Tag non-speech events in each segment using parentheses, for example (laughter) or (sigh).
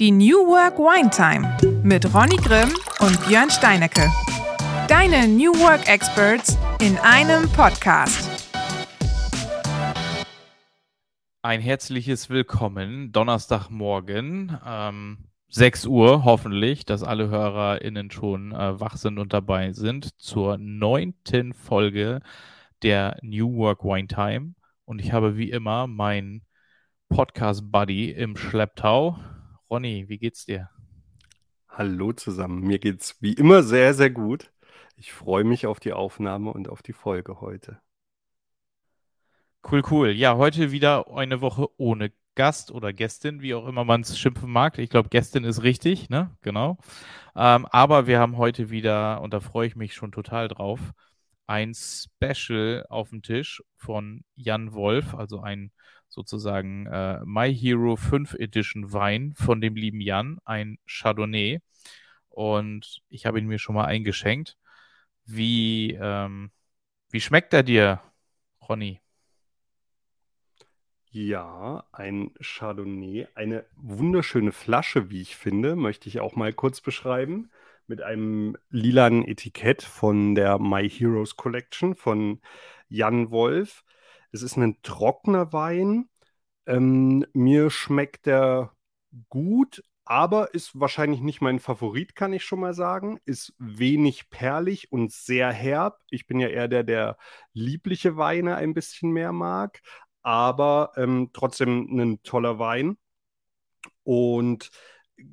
Die New Work Wine Time mit Ronny Grimm und Björn Steinecke. Deine New Work Experts in einem Podcast. Ein herzliches Willkommen, Donnerstagmorgen, ähm, 6 Uhr hoffentlich, dass alle HörerInnen schon äh, wach sind und dabei sind zur neunten Folge der New Work Wine Time. Und ich habe wie immer meinen Podcast-Buddy im Schlepptau. Ronny, wie geht's dir? Hallo zusammen. Mir geht's wie immer sehr, sehr gut. Ich freue mich auf die Aufnahme und auf die Folge heute. Cool, cool. Ja, heute wieder eine Woche ohne Gast oder Gästin, wie auch immer man es schimpfen mag. Ich glaube, Gästin ist richtig, ne? Genau. Ähm, aber wir haben heute wieder, und da freue ich mich schon total drauf, ein Special auf dem Tisch von Jan Wolf, also ein sozusagen äh, My Hero 5 Edition Wein von dem lieben Jan, ein Chardonnay. Und ich habe ihn mir schon mal eingeschenkt. Wie, ähm, wie schmeckt er dir, Ronny? Ja, ein Chardonnay, eine wunderschöne Flasche, wie ich finde, möchte ich auch mal kurz beschreiben, mit einem lilanen Etikett von der My Heroes Collection von Jan Wolf. Es ist ein trockener Wein. Ähm, mir schmeckt der gut, aber ist wahrscheinlich nicht mein Favorit, kann ich schon mal sagen. Ist wenig perlig und sehr herb. Ich bin ja eher der, der liebliche Weine ein bisschen mehr mag, aber ähm, trotzdem ein toller Wein. Und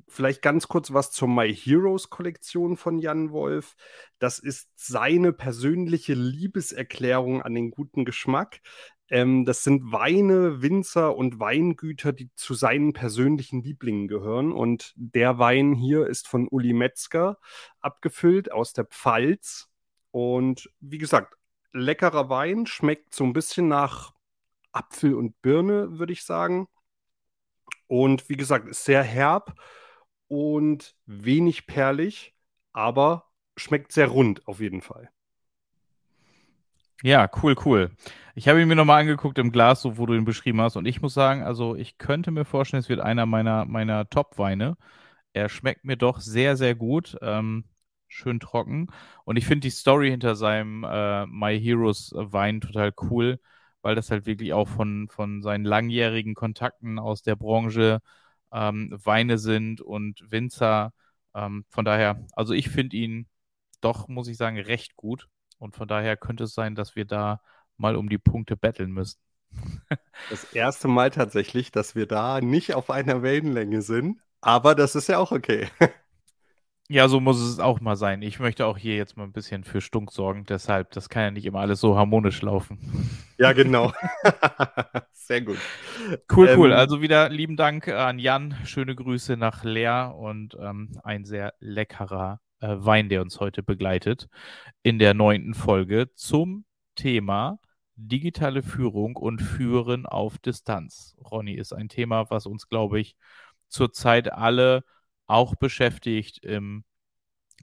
vielleicht ganz kurz was zur My Heroes Kollektion von Jan Wolf. Das ist seine persönliche Liebeserklärung an den guten Geschmack. Ähm, das sind Weine, Winzer und Weingüter, die zu seinen persönlichen Lieblingen gehören. Und der Wein hier ist von Uli Metzger abgefüllt aus der Pfalz. Und wie gesagt, leckerer Wein, schmeckt so ein bisschen nach Apfel und Birne, würde ich sagen. Und wie gesagt, ist sehr herb und wenig perlig, aber schmeckt sehr rund auf jeden Fall. Ja, cool, cool. Ich habe ihn mir nochmal angeguckt im Glas, so wo du ihn beschrieben hast. Und ich muss sagen, also ich könnte mir vorstellen, es wird einer meiner, meiner Top-Weine. Er schmeckt mir doch sehr, sehr gut. Ähm, schön trocken. Und ich finde die Story hinter seinem äh, My Heroes Wein total cool, weil das halt wirklich auch von, von seinen langjährigen Kontakten aus der Branche ähm, Weine sind und Winzer. Ähm, von daher, also ich finde ihn doch, muss ich sagen, recht gut. Und von daher könnte es sein, dass wir da mal um die Punkte betteln müssen. (laughs) Das erste Mal tatsächlich, dass wir da nicht auf einer Wellenlänge sind, aber das ist ja auch okay. (laughs) Ja, so muss es auch mal sein. Ich möchte auch hier jetzt mal ein bisschen für Stunk sorgen, deshalb, das kann ja nicht immer alles so harmonisch laufen. Ja, (laughs) genau. (laughs) Sehr gut. Cool, ähm, cool. Also wieder lieben Dank an Jan. Schöne Grüße nach Leer und ähm, ein sehr leckerer äh, Wein, der uns heute begleitet, in der neunten Folge zum Thema digitale Führung und Führen auf Distanz. Ronny ist ein Thema, was uns, glaube ich, zurzeit alle auch beschäftigt im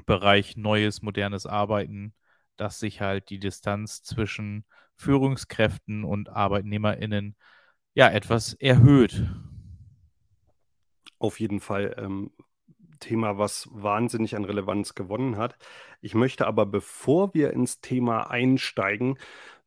Bereich neues, modernes Arbeiten, dass sich halt die Distanz zwischen Führungskräften und ArbeitnehmerInnen ja etwas erhöht. Auf jeden Fall. Ähm, Thema, was wahnsinnig an Relevanz gewonnen hat. Ich möchte aber, bevor wir ins Thema einsteigen,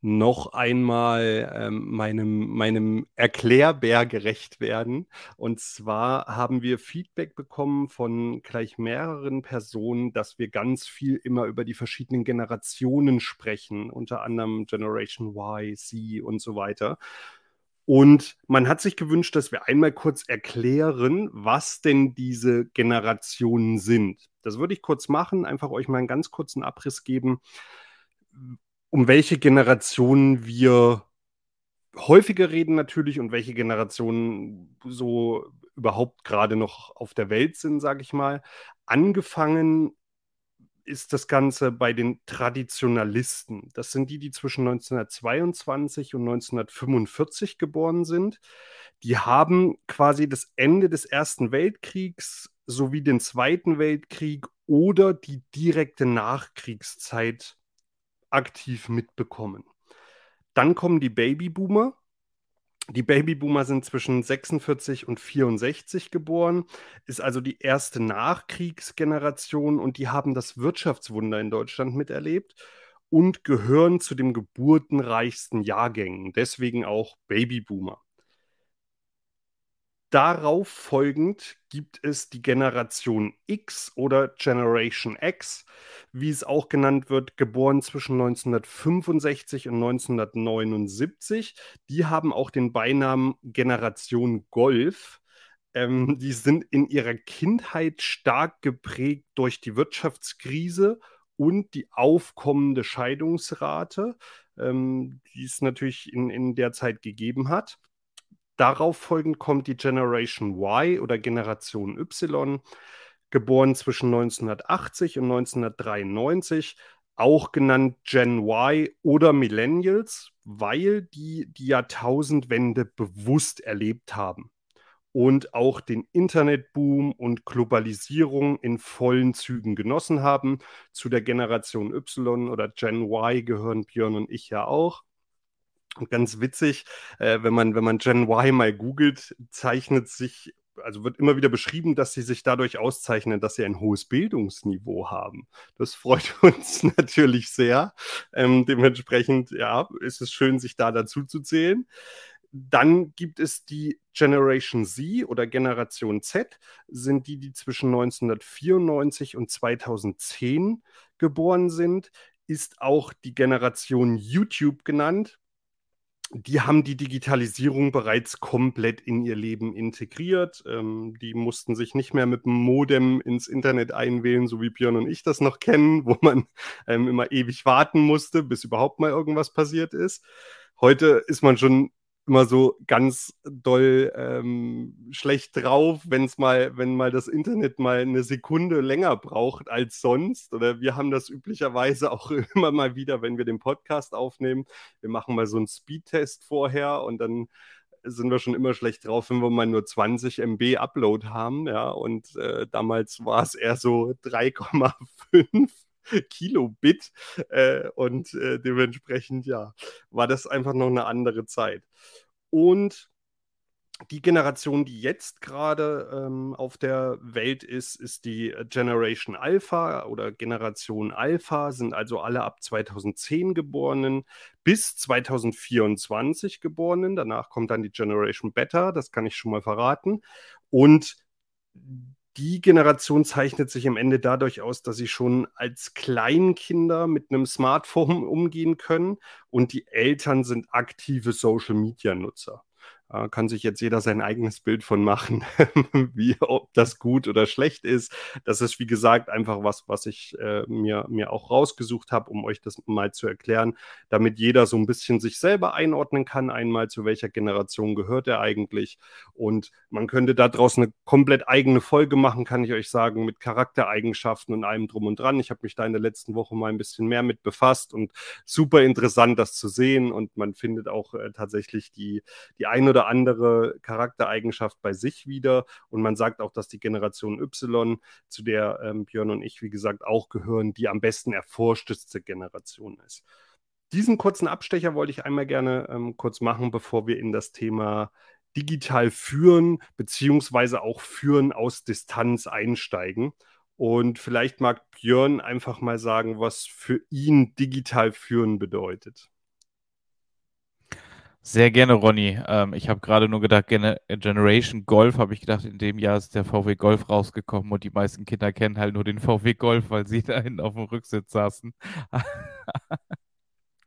noch einmal ähm, meinem, meinem Erklärbär gerecht werden. Und zwar haben wir Feedback bekommen von gleich mehreren Personen, dass wir ganz viel immer über die verschiedenen Generationen sprechen, unter anderem Generation Y, Z und so weiter. Und man hat sich gewünscht, dass wir einmal kurz erklären, was denn diese Generationen sind. Das würde ich kurz machen, einfach euch mal einen ganz kurzen Abriss geben, um welche Generationen wir häufiger reden natürlich und welche Generationen so überhaupt gerade noch auf der Welt sind, sage ich mal. Angefangen ist das Ganze bei den Traditionalisten. Das sind die, die zwischen 1922 und 1945 geboren sind. Die haben quasi das Ende des Ersten Weltkriegs sowie den Zweiten Weltkrieg oder die direkte Nachkriegszeit aktiv mitbekommen. Dann kommen die Babyboomer. Die Babyboomer sind zwischen 46 und 64 geboren, ist also die erste Nachkriegsgeneration und die haben das Wirtschaftswunder in Deutschland miterlebt und gehören zu den geburtenreichsten Jahrgängen, deswegen auch Babyboomer. Darauf folgend gibt es die Generation X oder Generation X, wie es auch genannt wird, geboren zwischen 1965 und 1979. Die haben auch den Beinamen Generation Golf. Ähm, die sind in ihrer Kindheit stark geprägt durch die Wirtschaftskrise und die aufkommende Scheidungsrate, ähm, die es natürlich in, in der Zeit gegeben hat. Darauf folgend kommt die Generation Y oder Generation Y, geboren zwischen 1980 und 1993, auch genannt Gen Y oder Millennials, weil die die Jahrtausendwende bewusst erlebt haben und auch den Internetboom und Globalisierung in vollen Zügen genossen haben. Zu der Generation Y oder Gen Y gehören Björn und ich ja auch. Und ganz witzig, äh, wenn, man, wenn man Gen Y mal googelt, zeichnet sich, also wird immer wieder beschrieben, dass sie sich dadurch auszeichnen, dass sie ein hohes Bildungsniveau haben. Das (laughs) freut uns natürlich sehr. Ähm, dementsprechend, ja, ist es schön, sich da dazu zu zählen. Dann gibt es die Generation Z oder Generation Z, sind die, die zwischen 1994 und 2010 geboren sind, ist auch die Generation YouTube genannt, die haben die Digitalisierung bereits komplett in ihr Leben integriert. Ähm, die mussten sich nicht mehr mit dem Modem ins Internet einwählen, so wie Björn und ich das noch kennen, wo man ähm, immer ewig warten musste, bis überhaupt mal irgendwas passiert ist. Heute ist man schon immer so ganz doll ähm, schlecht drauf, wenn's mal, wenn mal das Internet mal eine Sekunde länger braucht als sonst. Oder wir haben das üblicherweise (laughs) auch immer mal wieder, wenn wir den Podcast aufnehmen. Wir machen mal so einen Speedtest vorher und dann sind wir schon immer schlecht drauf, wenn wir mal nur 20 MB Upload haben. Ja, und äh, damals war es eher so 3,5 (laughs) Kilobit äh, und äh, dementsprechend, ja, war das einfach noch eine andere Zeit. Und die Generation, die jetzt gerade ähm, auf der Welt ist, ist die Generation Alpha oder Generation Alpha, sind also alle ab 2010 geborenen bis 2024 geborenen. Danach kommt dann die Generation Beta, das kann ich schon mal verraten. Und die Generation zeichnet sich am Ende dadurch aus, dass sie schon als Kleinkinder mit einem Smartphone (laughs) umgehen können und die Eltern sind aktive Social-Media-Nutzer. Äh, kann sich jetzt jeder sein eigenes Bild von machen, (laughs) wie ob das gut oder schlecht ist. Das ist, wie gesagt, einfach was, was ich äh, mir, mir auch rausgesucht habe, um euch das mal zu erklären, damit jeder so ein bisschen sich selber einordnen kann, einmal zu welcher Generation gehört er eigentlich. Und man könnte daraus eine komplett eigene Folge machen, kann ich euch sagen, mit Charaktereigenschaften und allem drum und dran. Ich habe mich da in der letzten Woche mal ein bisschen mehr mit befasst und super interessant, das zu sehen. Und man findet auch äh, tatsächlich die, die ein oder andere Charaktereigenschaft bei sich wieder. Und man sagt auch, dass die Generation Y, zu der ähm, Björn und ich, wie gesagt, auch gehören, die am besten erforschteste Generation ist. Diesen kurzen Abstecher wollte ich einmal gerne ähm, kurz machen, bevor wir in das Thema digital führen, beziehungsweise auch führen aus Distanz einsteigen. Und vielleicht mag Björn einfach mal sagen, was für ihn digital führen bedeutet. Sehr gerne, Ronny. Ähm, ich habe gerade nur gedacht, Gen Generation Golf habe ich gedacht, in dem Jahr ist der VW Golf rausgekommen und die meisten Kinder kennen halt nur den VW Golf, weil sie (laughs) da hinten auf dem Rücksitz saßen.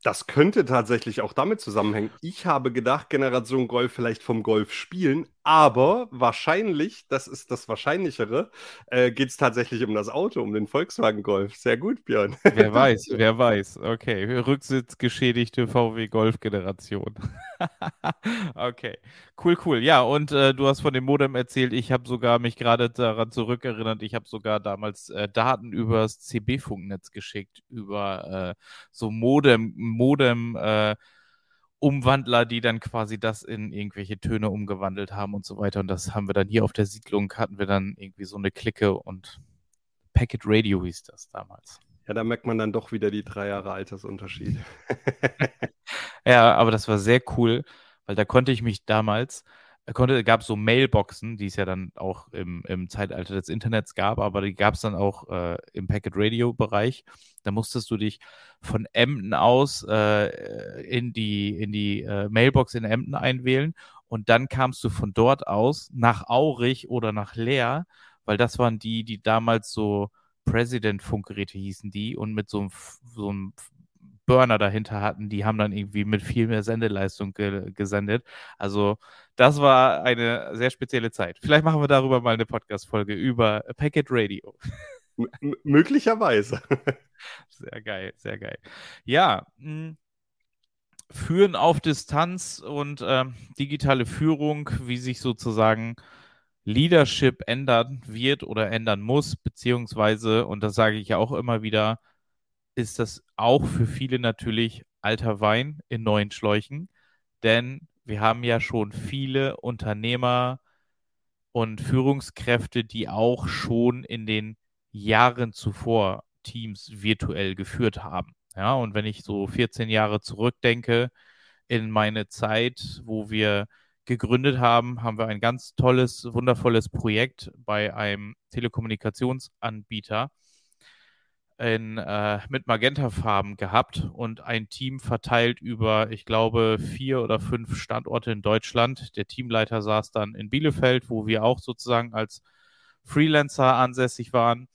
Das könnte tatsächlich auch damit zusammenhängen. Ich habe gedacht, Generation Golf vielleicht vom Golf spielen, aber wahrscheinlich, das ist das Wahrscheinlichere, äh, geht es tatsächlich um das Auto, um den Volkswagen Golf. Sehr gut, Björn. Wer (laughs) weiß, wer weiß. Okay, Rücksitzgeschädigte VW Golf-Generation. (laughs) okay, cool, cool. Ja, und äh, du hast von dem Modem erzählt. Ich habe sogar mich gerade daran zurückerinnert. Ich habe sogar damals äh, Daten übers CB-Funknetz geschickt, über äh, so Modem Modem äh, Umwandler, die dann quasi das in irgendwelche Töne umgewandelt haben und so weiter. Und das haben wir dann hier auf der Siedlung, hatten wir dann irgendwie so eine Clique und Packet Radio hieß das damals. Ja, da merkt man dann doch wieder die drei Jahre Altersunterschied. (laughs) ja, aber das war sehr cool, weil da konnte ich mich damals, konnte, gab so Mailboxen, die es ja dann auch im, im Zeitalter des Internets gab, aber die gab es dann auch äh, im Packet Radio Bereich. Da musstest du dich von Emden aus äh, in die, in die äh, Mailbox in Emden einwählen und dann kamst du von dort aus nach Aurich oder nach Leer, weil das waren die, die damals so President-Funkgeräte hießen die und mit so einem, so einem Burner dahinter hatten, die haben dann irgendwie mit viel mehr Sendeleistung ge gesendet. Also das war eine sehr spezielle Zeit. Vielleicht machen wir darüber mal eine Podcast-Folge über Packet Radio. M möglicherweise. (laughs) Sehr geil, sehr geil. Ja, hm, Führen auf Distanz und äh, digitale Führung, wie sich sozusagen Leadership ändern wird oder ändern muss, beziehungsweise, und das sage ich ja auch immer wieder, ist das auch für viele natürlich alter Wein in neuen Schläuchen, denn wir haben ja schon viele Unternehmer und Führungskräfte, die auch schon in den Jahren zuvor Teams virtuell geführt haben. Ja, und wenn ich so 14 Jahre zurückdenke in meine Zeit, wo wir gegründet haben, haben wir ein ganz tolles, wundervolles Projekt bei einem Telekommunikationsanbieter in, äh, mit Magentafarben gehabt und ein Team verteilt über, ich glaube, vier oder fünf Standorte in Deutschland. Der Teamleiter saß dann in Bielefeld, wo wir auch sozusagen als Freelancer ansässig waren.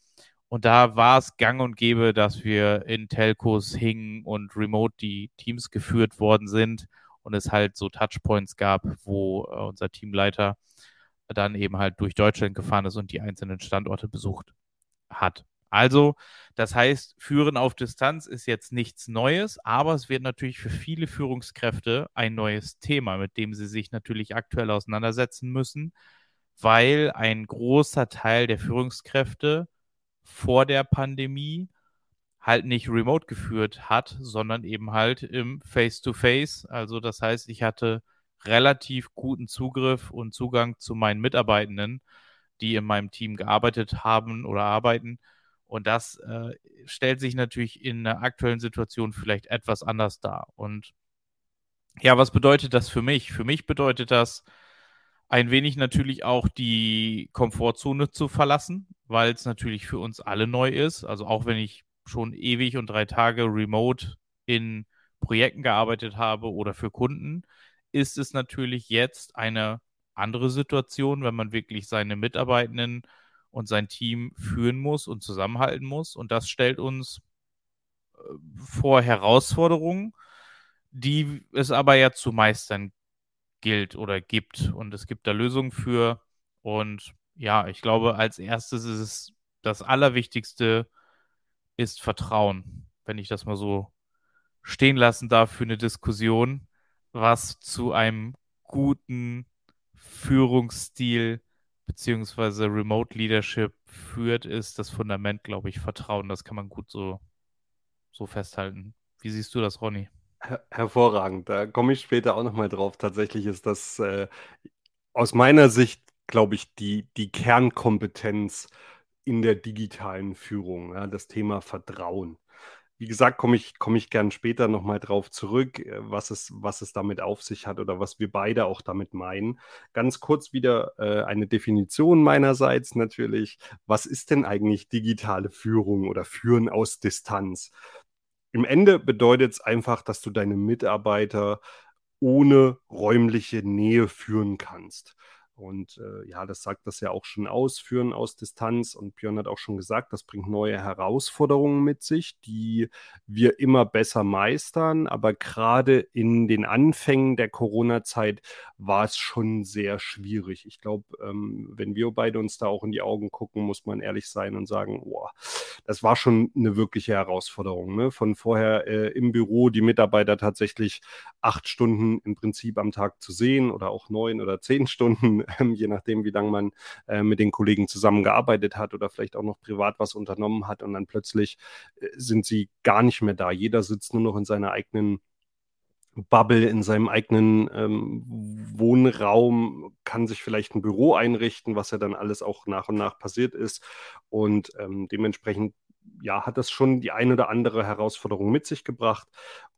Und da war es gang und gäbe, dass wir in Telcos hingen und remote die Teams geführt worden sind und es halt so Touchpoints gab, wo äh, unser Teamleiter dann eben halt durch Deutschland gefahren ist und die einzelnen Standorte besucht hat. Also, das heißt, Führen auf Distanz ist jetzt nichts Neues, aber es wird natürlich für viele Führungskräfte ein neues Thema, mit dem sie sich natürlich aktuell auseinandersetzen müssen, weil ein großer Teil der Führungskräfte vor der Pandemie halt nicht remote geführt hat, sondern eben halt im Face-to-Face. -face. Also das heißt, ich hatte relativ guten Zugriff und Zugang zu meinen Mitarbeitenden, die in meinem Team gearbeitet haben oder arbeiten. Und das äh, stellt sich natürlich in der aktuellen Situation vielleicht etwas anders dar. Und ja, was bedeutet das für mich? Für mich bedeutet das, ein wenig natürlich auch die Komfortzone zu verlassen, weil es natürlich für uns alle neu ist. Also auch wenn ich schon ewig und drei Tage remote in Projekten gearbeitet habe oder für Kunden, ist es natürlich jetzt eine andere Situation, wenn man wirklich seine Mitarbeitenden und sein Team führen muss und zusammenhalten muss. Und das stellt uns äh, vor Herausforderungen, die es aber ja zu meistern gilt oder gibt. Und es gibt da Lösungen für. Und ja, ich glaube, als erstes ist es das Allerwichtigste ist Vertrauen, wenn ich das mal so stehen lassen darf für eine Diskussion, was zu einem guten Führungsstil beziehungsweise Remote Leadership führt, ist das Fundament, glaube ich, Vertrauen. Das kann man gut so, so festhalten. Wie siehst du das, Ronny? Her hervorragend. Da komme ich später auch nochmal drauf. Tatsächlich ist das äh, aus meiner Sicht, glaube ich, die, die Kernkompetenz in der digitalen Führung, ja, das Thema Vertrauen. Wie gesagt, komme ich, komme ich gern später nochmal drauf zurück, äh, was es, was es damit auf sich hat oder was wir beide auch damit meinen. Ganz kurz wieder äh, eine Definition meinerseits natürlich. Was ist denn eigentlich digitale Führung oder Führen aus Distanz? Im Ende bedeutet es einfach, dass du deine Mitarbeiter ohne räumliche Nähe führen kannst. Und äh, ja, das sagt das ja auch schon aus, Führen aus Distanz. Und Björn hat auch schon gesagt, das bringt neue Herausforderungen mit sich, die wir immer besser meistern. Aber gerade in den Anfängen der Corona-Zeit war es schon sehr schwierig. Ich glaube, ähm, wenn wir beide uns da auch in die Augen gucken, muss man ehrlich sein und sagen, oh, das war schon eine wirkliche Herausforderung. Ne? Von vorher äh, im Büro die Mitarbeiter tatsächlich acht Stunden im Prinzip am Tag zu sehen oder auch neun oder zehn Stunden ähm, je nachdem, wie lange man äh, mit den Kollegen zusammengearbeitet hat oder vielleicht auch noch privat was unternommen hat und dann plötzlich äh, sind sie gar nicht mehr da. Jeder sitzt nur noch in seiner eigenen Bubble in seinem eigenen ähm, Wohnraum, kann sich vielleicht ein Büro einrichten, was ja dann alles auch nach und nach passiert ist. Und ähm, dementsprechend, ja, hat das schon die ein oder andere Herausforderung mit sich gebracht.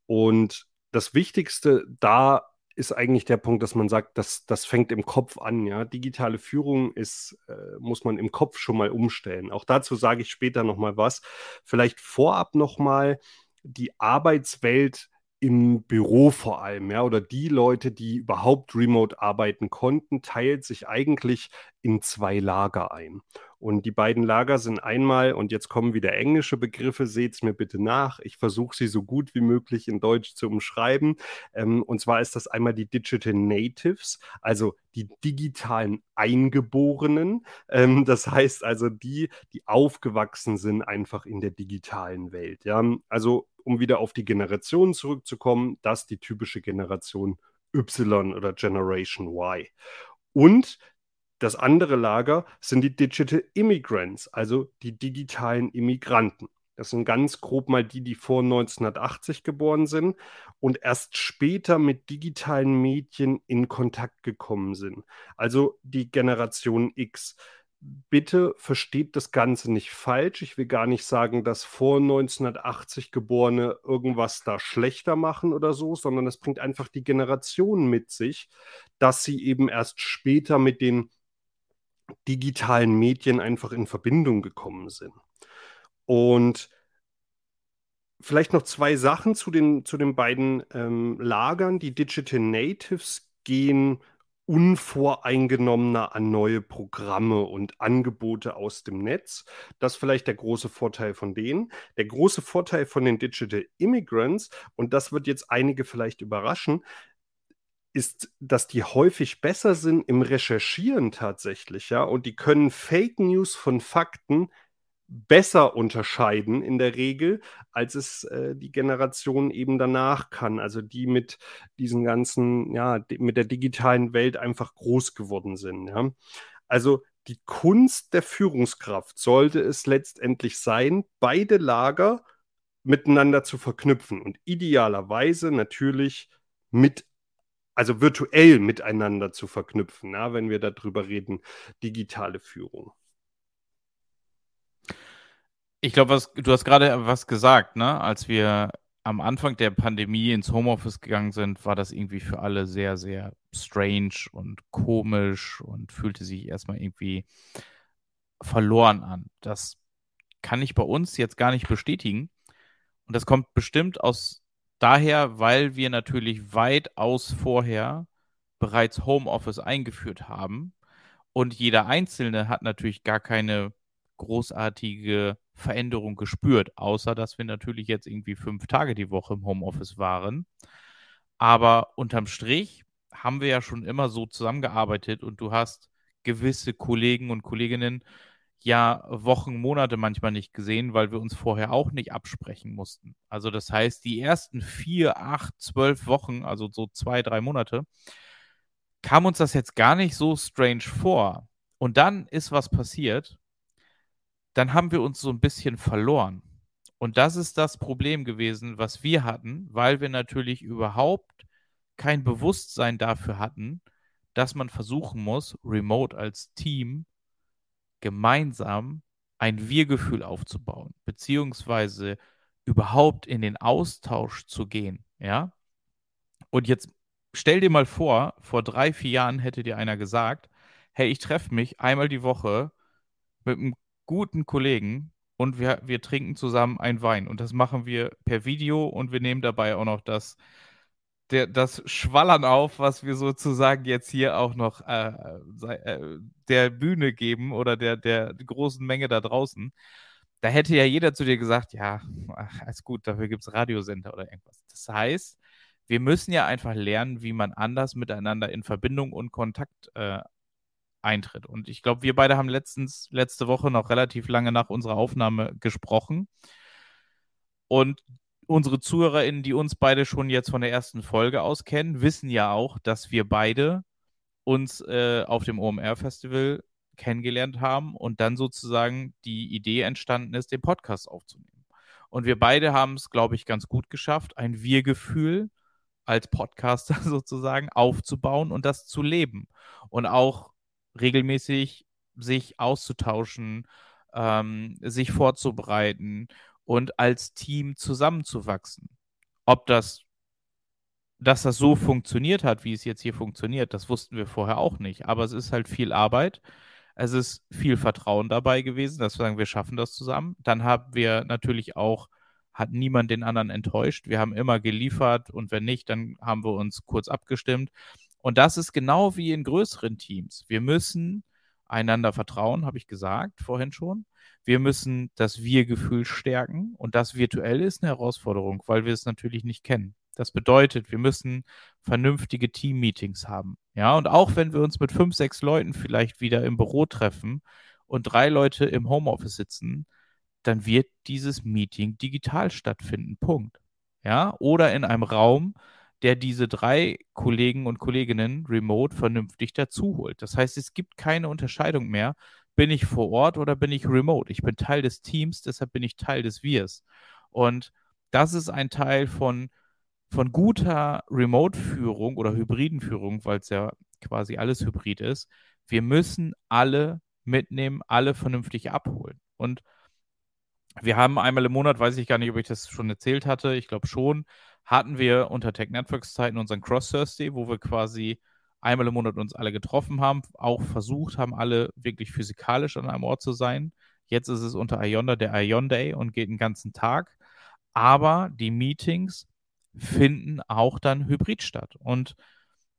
Und das Wichtigste da ist eigentlich der Punkt, dass man sagt, das, das fängt im Kopf an. Ja? Digitale Führung ist, äh, muss man im Kopf schon mal umstellen. Auch dazu sage ich später nochmal was. Vielleicht vorab nochmal die Arbeitswelt im Büro vor allem, ja, oder die Leute, die überhaupt remote arbeiten konnten, teilt sich eigentlich in zwei Lager ein. Und die beiden Lager sind einmal, und jetzt kommen wieder englische Begriffe, seht es mir bitte nach. Ich versuche sie so gut wie möglich in Deutsch zu umschreiben. Ähm, und zwar ist das einmal die Digital Natives, also die digitalen Eingeborenen. Ähm, das heißt also die, die aufgewachsen sind einfach in der digitalen Welt. Ja? Also um wieder auf die Generation zurückzukommen, das die typische Generation Y oder Generation Y. Und das andere Lager sind die Digital Immigrants, also die digitalen Immigranten. Das sind ganz grob mal die, die vor 1980 geboren sind und erst später mit digitalen Medien in Kontakt gekommen sind. Also die Generation X bitte versteht das Ganze nicht falsch. Ich will gar nicht sagen, dass vor 1980 Geborene irgendwas da schlechter machen oder so, sondern es bringt einfach die Generation mit sich, dass sie eben erst später mit den digitalen Medien einfach in Verbindung gekommen sind. Und vielleicht noch zwei Sachen zu den, zu den beiden ähm, Lagern. Die Digital Natives gehen unvoreingenommener an neue Programme und Angebote aus dem Netz. Das ist vielleicht der große Vorteil von denen. Der große Vorteil von den Digital Immigrants, und das wird jetzt einige vielleicht überraschen, ist, dass die häufig besser sind im Recherchieren tatsächlich, ja, und die können Fake News von Fakten besser unterscheiden in der Regel, als es äh, die Generation eben danach kann. Also die mit diesen ganzen, ja, mit der digitalen Welt einfach groß geworden sind. Ja. Also die Kunst der Führungskraft sollte es letztendlich sein, beide Lager miteinander zu verknüpfen und idealerweise natürlich mit also virtuell miteinander zu verknüpfen, ja, wenn wir darüber reden, digitale Führung. Ich glaube, du hast gerade was gesagt, ne? Als wir am Anfang der Pandemie ins Homeoffice gegangen sind, war das irgendwie für alle sehr, sehr strange und komisch und fühlte sich erstmal irgendwie verloren an. Das kann ich bei uns jetzt gar nicht bestätigen. Und das kommt bestimmt aus daher, weil wir natürlich weitaus vorher bereits Homeoffice eingeführt haben. Und jeder Einzelne hat natürlich gar keine großartige Veränderung gespürt, außer dass wir natürlich jetzt irgendwie fünf Tage die Woche im Homeoffice waren. Aber unterm Strich haben wir ja schon immer so zusammengearbeitet und du hast gewisse Kollegen und Kolleginnen ja Wochen, Monate manchmal nicht gesehen, weil wir uns vorher auch nicht absprechen mussten. Also das heißt, die ersten vier, acht, zwölf Wochen, also so zwei, drei Monate, kam uns das jetzt gar nicht so strange vor. Und dann ist was passiert, dann haben wir uns so ein bisschen verloren. Und das ist das Problem gewesen, was wir hatten, weil wir natürlich überhaupt kein Bewusstsein dafür hatten, dass man versuchen muss, remote als Team gemeinsam ein Wir-Gefühl aufzubauen, beziehungsweise überhaupt in den Austausch zu gehen, ja. Und jetzt stell dir mal vor, vor drei, vier Jahren hätte dir einer gesagt, hey, ich treffe mich einmal die Woche mit einem guten Kollegen und wir, wir trinken zusammen einen Wein. Und das machen wir per Video und wir nehmen dabei auch noch das, der, das Schwallern auf, was wir sozusagen jetzt hier auch noch äh, äh, der Bühne geben oder der, der großen Menge da draußen. Da hätte ja jeder zu dir gesagt, ja, alles gut, dafür gibt es Radiosender oder irgendwas. Das heißt, wir müssen ja einfach lernen, wie man anders miteinander in Verbindung und Kontakt äh, eintritt. Und ich glaube, wir beide haben letztens, letzte Woche noch relativ lange nach unserer Aufnahme gesprochen. Und unsere ZuhörerInnen, die uns beide schon jetzt von der ersten Folge aus kennen, wissen ja auch, dass wir beide uns äh, auf dem OMR-Festival kennengelernt haben und dann sozusagen die Idee entstanden ist, den Podcast aufzunehmen. Und wir beide haben es, glaube ich, ganz gut geschafft, ein Wir-Gefühl als Podcaster (laughs) sozusagen aufzubauen und das zu leben. Und auch regelmäßig sich auszutauschen, ähm, sich vorzubereiten und als Team zusammenzuwachsen. Ob das dass das so funktioniert hat, wie es jetzt hier funktioniert, das wussten wir vorher auch nicht. Aber es ist halt viel Arbeit. Es ist viel Vertrauen dabei gewesen, dass wir sagen, wir schaffen das zusammen. Dann haben wir natürlich auch, hat niemand den anderen enttäuscht. Wir haben immer geliefert und wenn nicht, dann haben wir uns kurz abgestimmt. Und das ist genau wie in größeren Teams. Wir müssen einander vertrauen, habe ich gesagt vorhin schon. Wir müssen das Wir-Gefühl stärken und das virtuell ist eine Herausforderung, weil wir es natürlich nicht kennen. Das bedeutet, wir müssen vernünftige Team-Meetings haben. Ja, und auch wenn wir uns mit fünf, sechs Leuten vielleicht wieder im Büro treffen und drei Leute im Homeoffice sitzen, dann wird dieses Meeting digital stattfinden. Punkt. Ja, oder in einem Raum, der diese drei Kollegen und Kolleginnen remote vernünftig dazu holt. Das heißt, es gibt keine Unterscheidung mehr. Bin ich vor Ort oder bin ich remote? Ich bin Teil des Teams, deshalb bin ich Teil des Wirs. Und das ist ein Teil von von guter Remote-Führung oder hybriden Führung, weil es ja quasi alles hybrid ist, wir müssen alle mitnehmen, alle vernünftig abholen. Und wir haben einmal im Monat, weiß ich gar nicht, ob ich das schon erzählt hatte, ich glaube schon, hatten wir unter Tech Networks Zeiten unseren Cross-Thursday, wo wir quasi einmal im Monat uns alle getroffen haben, auch versucht haben, alle wirklich physikalisch an einem Ort zu sein. Jetzt ist es unter Ionda der Ion Day und geht den ganzen Tag. Aber die Meetings finden auch dann hybrid statt. Und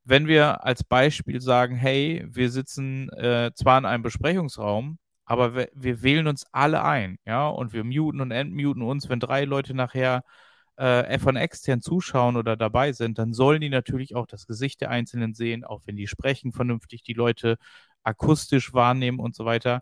wenn wir als Beispiel sagen, hey, wir sitzen äh, zwar in einem Besprechungsraum, aber wir, wir, wählen uns alle ein, ja, und wir muten und entmuten uns, wenn drei Leute nachher äh, von extern zuschauen oder dabei sind, dann sollen die natürlich auch das Gesicht der Einzelnen sehen, auch wenn die sprechen, vernünftig die Leute akustisch wahrnehmen und so weiter.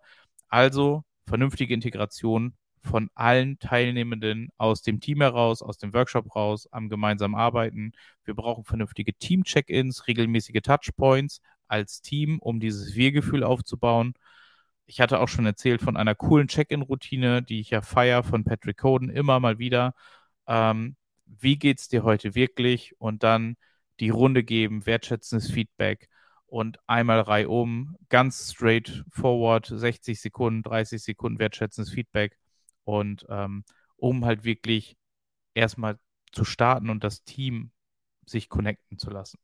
Also vernünftige Integration von allen Teilnehmenden aus dem Team heraus, aus dem Workshop raus, am gemeinsamen Arbeiten. Wir brauchen vernünftige Team-Check-ins, regelmäßige Touchpoints als Team, um dieses Wir-Gefühl aufzubauen. Ich hatte auch schon erzählt von einer coolen Check-in-Routine, die ich ja feiere von Patrick Coden immer mal wieder. Ähm, wie geht's dir heute wirklich? Und dann die Runde geben, wertschätzendes Feedback und einmal reihum, ganz straightforward, 60 Sekunden, 30 Sekunden wertschätzendes Feedback und ähm, um halt wirklich erstmal zu starten und das Team sich connecten zu lassen.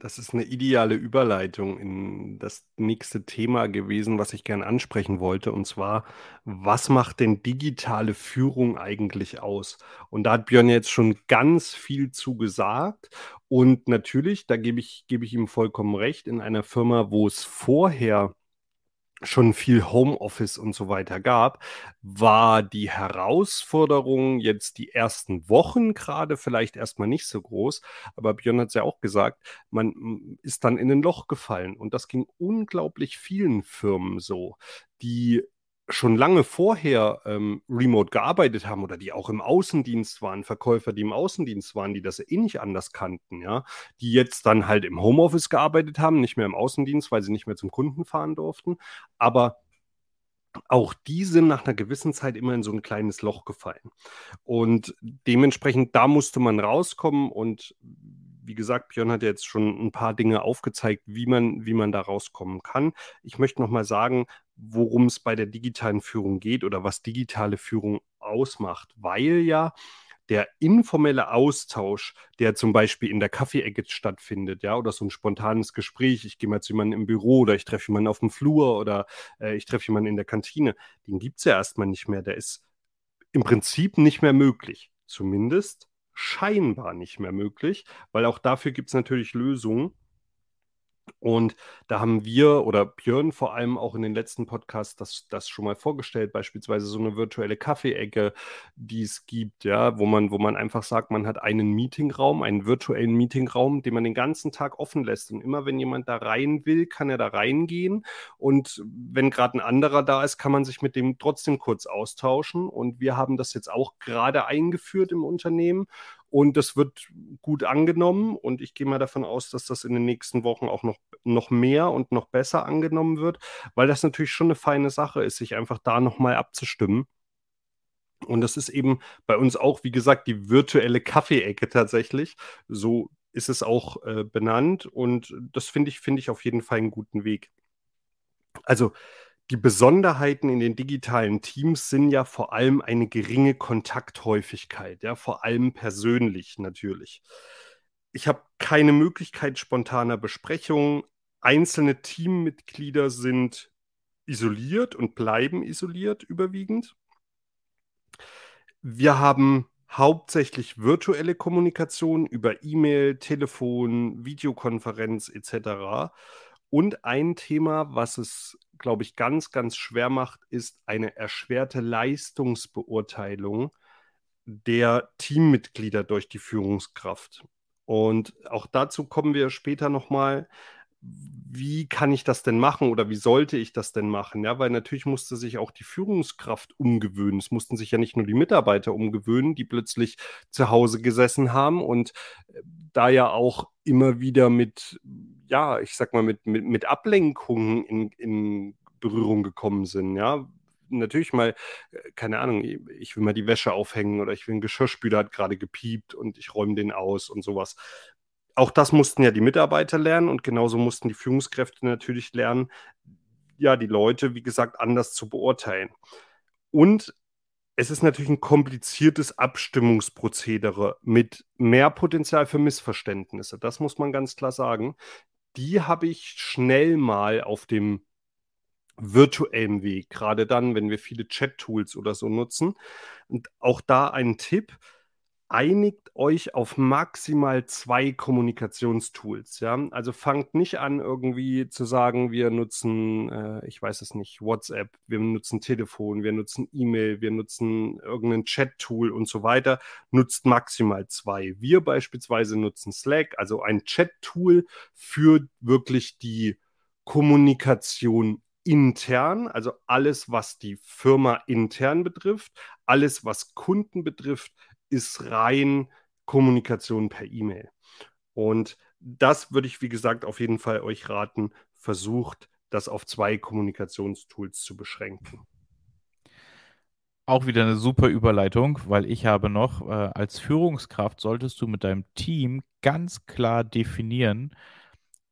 Das ist eine ideale Überleitung in das nächste Thema gewesen, was ich gerne ansprechen wollte. Und zwar, was macht denn digitale Führung eigentlich aus? Und da hat Björn jetzt schon ganz viel zu gesagt. Und natürlich, da gebe ich, gebe ich ihm vollkommen recht, in einer Firma, wo es vorher schon viel Homeoffice und so weiter gab, war die Herausforderung jetzt die ersten Wochen gerade vielleicht erstmal nicht so groß. Aber Björn hat es ja auch gesagt, man ist dann in ein Loch gefallen. Und das ging unglaublich vielen Firmen so, die schon lange vorher ähm, remote gearbeitet haben oder die auch im Außendienst waren, Verkäufer, die im Außendienst waren, die das eh nicht anders kannten, ja, die jetzt dann halt im Homeoffice gearbeitet haben, nicht mehr im Außendienst, weil sie nicht mehr zum Kunden fahren durften, aber auch die sind nach einer gewissen Zeit immer in so ein kleines Loch gefallen. Und dementsprechend, da musste man rauskommen und wie gesagt, Björn hat jetzt schon ein paar Dinge aufgezeigt, wie man, wie man da rauskommen kann. Ich möchte nochmal sagen, worum es bei der digitalen Führung geht oder was digitale Führung ausmacht, weil ja der informelle Austausch, der zum Beispiel in der Kaffeeecke stattfindet, ja, oder so ein spontanes Gespräch, ich gehe mal zu jemandem im Büro oder ich treffe jemanden auf dem Flur oder äh, ich treffe jemanden in der Kantine, den gibt es ja erstmal nicht mehr. Der ist im Prinzip nicht mehr möglich. Zumindest scheinbar nicht mehr möglich, weil auch dafür gibt es natürlich Lösungen. Und da haben wir oder Björn vor allem auch in den letzten Podcasts das, das schon mal vorgestellt, beispielsweise so eine virtuelle Kaffeeecke, die es gibt, ja, wo man, wo man einfach sagt, man hat einen Meetingraum, einen virtuellen Meetingraum, den man den ganzen Tag offen lässt. Und immer wenn jemand da rein will, kann er da reingehen. Und wenn gerade ein anderer da ist, kann man sich mit dem trotzdem kurz austauschen. Und wir haben das jetzt auch gerade eingeführt im Unternehmen. Und das wird gut angenommen und ich gehe mal davon aus, dass das in den nächsten Wochen auch noch, noch mehr und noch besser angenommen wird, weil das natürlich schon eine feine Sache ist, sich einfach da nochmal abzustimmen. Und das ist eben bei uns auch, wie gesagt, die virtuelle Kaffeeecke tatsächlich. So ist es auch äh, benannt und das finde ich, finde ich auf jeden Fall einen guten Weg. Also die Besonderheiten in den digitalen Teams sind ja vor allem eine geringe Kontakthäufigkeit, ja, vor allem persönlich natürlich. Ich habe keine Möglichkeit spontaner Besprechungen. Einzelne Teammitglieder sind isoliert und bleiben isoliert überwiegend. Wir haben hauptsächlich virtuelle Kommunikation über E-Mail, Telefon, Videokonferenz etc. Und ein Thema, was es, glaube ich, ganz, ganz schwer macht, ist eine erschwerte Leistungsbeurteilung der Teammitglieder durch die Führungskraft. Und auch dazu kommen wir später nochmal wie kann ich das denn machen oder wie sollte ich das denn machen? Ja, weil natürlich musste sich auch die Führungskraft umgewöhnen. Es mussten sich ja nicht nur die Mitarbeiter umgewöhnen, die plötzlich zu Hause gesessen haben und äh, da ja auch immer wieder mit, ja, ich sag mal, mit, mit, mit Ablenkungen in, in Berührung gekommen sind. Ja, natürlich mal, äh, keine Ahnung, ich will mal die Wäsche aufhängen oder ich will ein Geschirrspüler hat gerade gepiept und ich räume den aus und sowas auch das mussten ja die Mitarbeiter lernen und genauso mussten die Führungskräfte natürlich lernen, ja, die Leute, wie gesagt, anders zu beurteilen. Und es ist natürlich ein kompliziertes Abstimmungsprozedere mit mehr Potenzial für Missverständnisse. Das muss man ganz klar sagen. Die habe ich schnell mal auf dem virtuellen Weg, gerade dann, wenn wir viele Chat-Tools oder so nutzen. Und auch da ein Tipp, einigt euch auf maximal zwei Kommunikationstools. Ja? Also fangt nicht an, irgendwie zu sagen, wir nutzen, äh, ich weiß es nicht, WhatsApp, wir nutzen Telefon, wir nutzen E-Mail, wir nutzen irgendein Chat-Tool und so weiter. Nutzt maximal zwei. Wir beispielsweise nutzen Slack, also ein Chat-Tool für wirklich die Kommunikation intern, also alles, was die Firma intern betrifft, alles, was Kunden betrifft, ist rein Kommunikation per E-Mail. Und das würde ich, wie gesagt, auf jeden Fall euch raten, versucht, das auf zwei Kommunikationstools zu beschränken. Auch wieder eine super Überleitung, weil ich habe noch, äh, als Führungskraft solltest du mit deinem Team ganz klar definieren,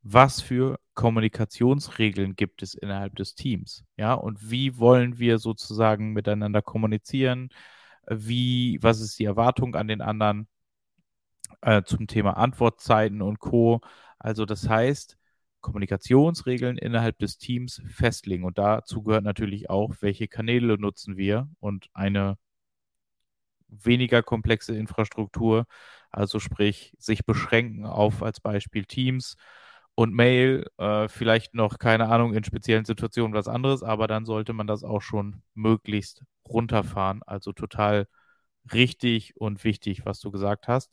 was für Kommunikationsregeln gibt es innerhalb des Teams. Ja, und wie wollen wir sozusagen miteinander kommunizieren? Wie, was ist die Erwartung an den anderen äh, zum Thema Antwortzeiten und Co. Also das heißt, Kommunikationsregeln innerhalb des Teams festlegen. Und dazu gehört natürlich auch, welche Kanäle nutzen wir und eine weniger komplexe Infrastruktur, also sprich sich beschränken auf als Beispiel Teams und Mail, äh, vielleicht noch, keine Ahnung, in speziellen Situationen was anderes, aber dann sollte man das auch schon möglichst runterfahren. Also total richtig und wichtig, was du gesagt hast.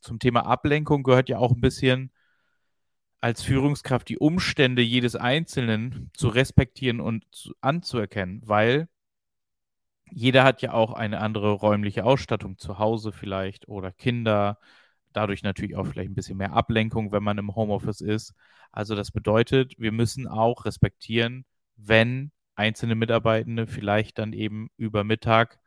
Zum Thema Ablenkung gehört ja auch ein bisschen als Führungskraft die Umstände jedes Einzelnen zu respektieren und zu, anzuerkennen, weil jeder hat ja auch eine andere räumliche Ausstattung zu Hause vielleicht oder Kinder, dadurch natürlich auch vielleicht ein bisschen mehr Ablenkung, wenn man im Homeoffice ist. Also das bedeutet, wir müssen auch respektieren, wenn einzelne Mitarbeitende vielleicht dann eben über Mittag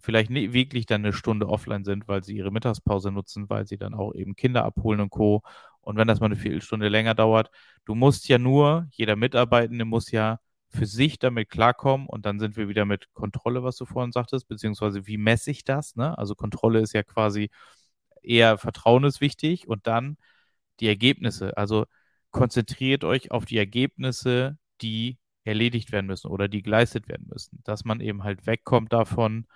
vielleicht nicht wirklich dann eine Stunde offline sind, weil sie ihre Mittagspause nutzen, weil sie dann auch eben Kinder abholen und Co. Und wenn das mal eine Viertelstunde länger dauert, du musst ja nur, jeder Mitarbeitende muss ja für sich damit klarkommen und dann sind wir wieder mit Kontrolle, was du vorhin sagtest, beziehungsweise wie messe ich das? Ne? Also Kontrolle ist ja quasi eher Vertrauen ist wichtig und dann die Ergebnisse. Also konzentriert euch auf die Ergebnisse, die erledigt werden müssen oder die geleistet werden müssen. Dass man eben halt wegkommt davon,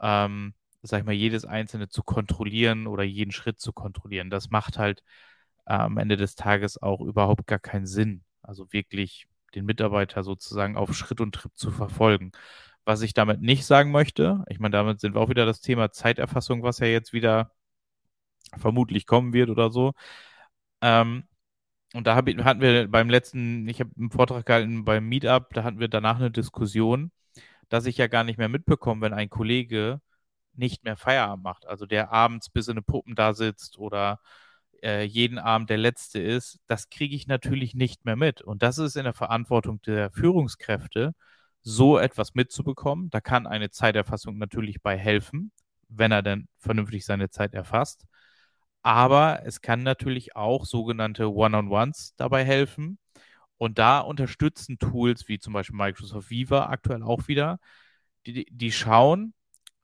ähm, sag ich mal, jedes einzelne zu kontrollieren oder jeden Schritt zu kontrollieren. Das macht halt äh, am Ende des Tages auch überhaupt gar keinen Sinn. Also wirklich den Mitarbeiter sozusagen auf Schritt und Tritt zu verfolgen. Was ich damit nicht sagen möchte, ich meine, damit sind wir auch wieder das Thema Zeiterfassung, was ja jetzt wieder vermutlich kommen wird oder so. Ähm, und da hab, hatten wir beim letzten, ich habe einen Vortrag gehalten beim Meetup, da hatten wir danach eine Diskussion, dass ich ja gar nicht mehr mitbekomme, wenn ein Kollege nicht mehr Feierabend macht, also der abends bis in den Puppen da sitzt oder äh, jeden Abend der Letzte ist, das kriege ich natürlich nicht mehr mit. Und das ist in der Verantwortung der Führungskräfte, so etwas mitzubekommen. Da kann eine Zeiterfassung natürlich bei helfen, wenn er dann vernünftig seine Zeit erfasst. Aber es kann natürlich auch sogenannte One-on-Ones dabei helfen. Und da unterstützen Tools wie zum Beispiel Microsoft Viva aktuell auch wieder, die, die schauen,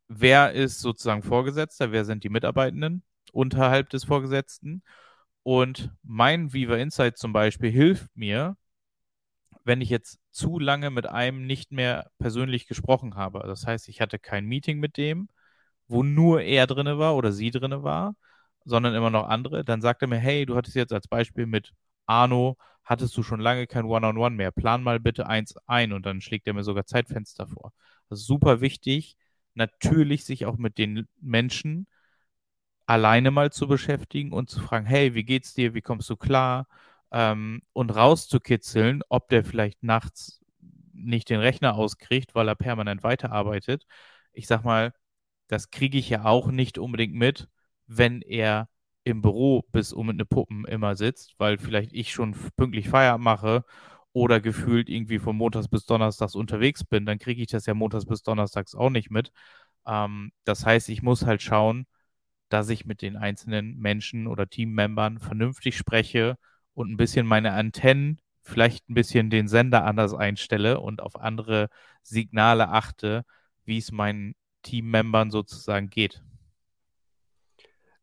wer ist sozusagen Vorgesetzter, wer sind die Mitarbeitenden unterhalb des Vorgesetzten. Und mein Viva Insight zum Beispiel hilft mir, wenn ich jetzt zu lange mit einem nicht mehr persönlich gesprochen habe. Das heißt, ich hatte kein Meeting mit dem, wo nur er drinne war oder sie drinne war, sondern immer noch andere. Dann sagt er mir, hey, du hattest jetzt als Beispiel mit Arno, hattest du schon lange kein One-on-One -on -One mehr. Plan mal bitte eins ein und dann schlägt er mir sogar Zeitfenster vor. Das ist super wichtig, natürlich sich auch mit den Menschen alleine mal zu beschäftigen und zu fragen, hey, wie geht's dir, wie kommst du klar? Ähm, und rauszukitzeln, ob der vielleicht nachts nicht den Rechner auskriegt, weil er permanent weiterarbeitet. Ich sag mal, das kriege ich ja auch nicht unbedingt mit, wenn er im Büro bis um eine Puppen immer sitzt, weil vielleicht ich schon pünktlich Feierabend mache oder gefühlt irgendwie von Montags bis Donnerstags unterwegs bin, dann kriege ich das ja Montags bis Donnerstags auch nicht mit. Ähm, das heißt, ich muss halt schauen, dass ich mit den einzelnen Menschen oder Teammembern vernünftig spreche und ein bisschen meine Antennen, vielleicht ein bisschen den Sender anders einstelle und auf andere Signale achte, wie es meinen Teammembern sozusagen geht.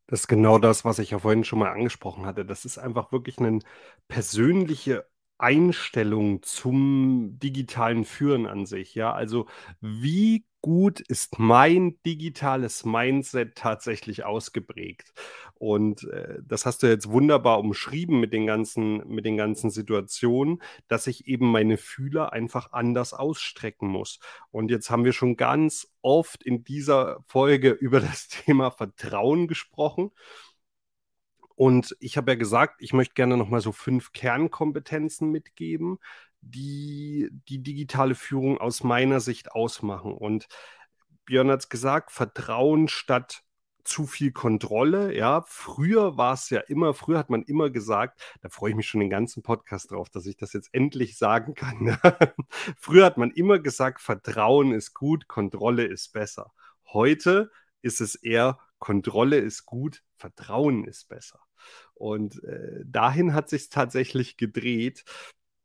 Das ist genau das, was ich ja vorhin schon mal angesprochen hatte. Das ist einfach wirklich eine persönliche Einstellung zum digitalen Führen an sich, ja? Also, wie gut ist mein digitales Mindset tatsächlich ausgeprägt? Und, äh, das hast du jetzt wunderbar umschrieben mit den ganzen mit den ganzen Situationen, dass ich eben meine Fühler einfach anders ausstrecken muss. Und jetzt haben wir schon ganz oft in dieser Folge (laughs) über das Thema Vertrauen gesprochen. Und ich habe ja gesagt, ich möchte gerne noch mal so fünf Kernkompetenzen mitgeben, die die digitale Führung aus meiner Sicht ausmachen. Und Björn hat es gesagt, Vertrauen statt zu viel Kontrolle. Ja, früher war es ja immer, früher hat man immer gesagt, da freue ich mich schon den ganzen Podcast drauf, dass ich das jetzt endlich sagen kann. (laughs) früher hat man immer gesagt, Vertrauen ist gut, Kontrolle ist besser. Heute ist es eher, Kontrolle ist gut, Vertrauen ist besser. Und äh, dahin hat sich tatsächlich gedreht,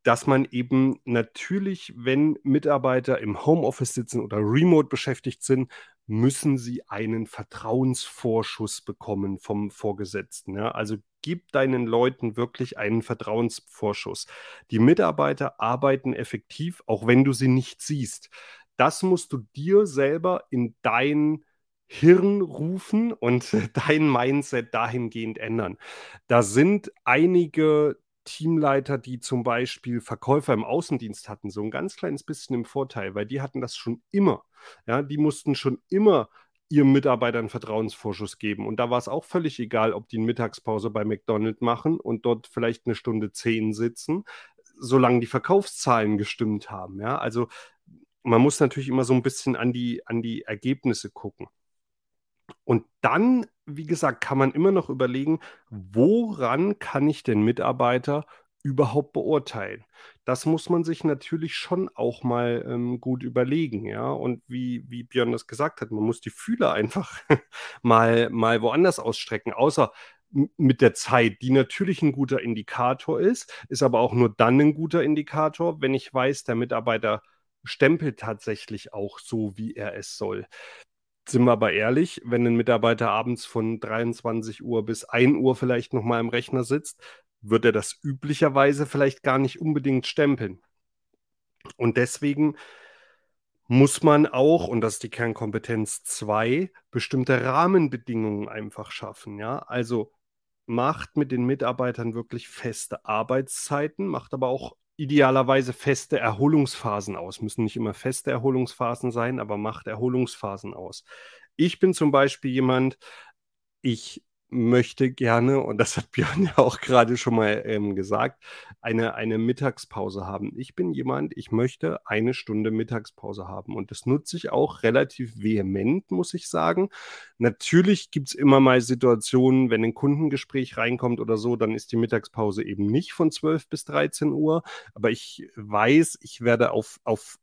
dass man eben natürlich, wenn Mitarbeiter im Homeoffice sitzen oder remote beschäftigt sind, müssen sie einen Vertrauensvorschuss bekommen vom Vorgesetzten. Ja? Also gib deinen Leuten wirklich einen Vertrauensvorschuss. Die Mitarbeiter arbeiten effektiv, auch wenn du sie nicht siehst. Das musst du dir selber in dein Hirn rufen und (laughs) dein Mindset dahingehend ändern. Da sind einige Teamleiter, die zum Beispiel Verkäufer im Außendienst hatten, so ein ganz kleines bisschen im Vorteil, weil die hatten das schon immer. Ja, die mussten schon immer ihrem Mitarbeiter einen Vertrauensvorschuss geben. Und da war es auch völlig egal, ob die eine Mittagspause bei McDonald's machen und dort vielleicht eine Stunde zehn sitzen, solange die Verkaufszahlen gestimmt haben. Ja, also man muss natürlich immer so ein bisschen an die, an die Ergebnisse gucken. Und dann, wie gesagt, kann man immer noch überlegen, woran kann ich den Mitarbeiter überhaupt beurteilen? Das muss man sich natürlich schon auch mal ähm, gut überlegen, ja. Und wie, wie Björn das gesagt hat, man muss die Fühler (laughs) einfach mal, mal woanders ausstrecken, außer mit der Zeit, die natürlich ein guter Indikator ist, ist aber auch nur dann ein guter Indikator, wenn ich weiß, der Mitarbeiter stempelt tatsächlich auch so, wie er es soll. Sind wir aber ehrlich, wenn ein Mitarbeiter abends von 23 Uhr bis 1 Uhr vielleicht noch mal im Rechner sitzt, wird er das üblicherweise vielleicht gar nicht unbedingt stempeln. Und deswegen muss man auch, und das ist die Kernkompetenz 2, bestimmte Rahmenbedingungen einfach schaffen. Ja? Also macht mit den Mitarbeitern wirklich feste Arbeitszeiten, macht aber auch idealerweise feste Erholungsphasen aus. Müssen nicht immer feste Erholungsphasen sein, aber macht Erholungsphasen aus. Ich bin zum Beispiel jemand, ich möchte gerne, und das hat (laughs) Björn ja auch gerade schon mal ähm, gesagt, eine, eine Mittagspause haben. Ich bin jemand, ich möchte eine Stunde Mittagspause haben. Und das nutze ich auch relativ vehement, muss ich sagen. Natürlich gibt es immer mal Situationen, wenn ein Kundengespräch reinkommt oder so, dann ist die Mittagspause eben nicht von 12 bis 13 Uhr. Aber ich weiß, ich werde auf, auf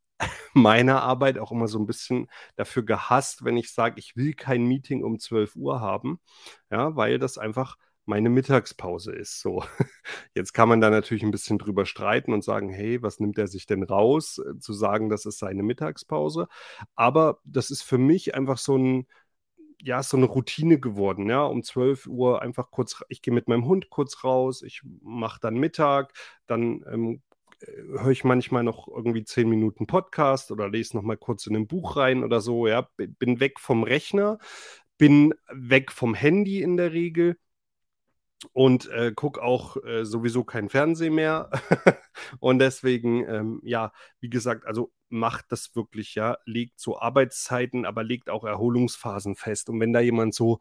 meiner Arbeit auch immer so ein bisschen dafür gehasst, wenn ich sage, ich will kein Meeting um 12 Uhr haben, ja, weil das einfach meine Mittagspause ist. So, (laughs) jetzt kann man da natürlich ein bisschen drüber streiten und sagen, hey, was nimmt er sich denn raus, äh, zu sagen, das ist seine Mittagspause. Aber das ist für mich einfach so ein, ja, so eine Routine geworden, ja, um 12 Uhr einfach kurz, ich gehe mit meinem Hund kurz raus, ich mache dann Mittag, dann ähm, äh, höre ich manchmal noch irgendwie 10 Minuten Podcast oder lese noch mal kurz in ein Buch rein oder so, ja, bin weg vom Rechner, bin weg vom Handy in der Regel und äh, gucke auch äh, sowieso kein Fernsehen mehr. (laughs) und deswegen, ähm, ja, wie gesagt, also macht das wirklich, ja, legt so Arbeitszeiten, aber legt auch Erholungsphasen fest. Und wenn da jemand so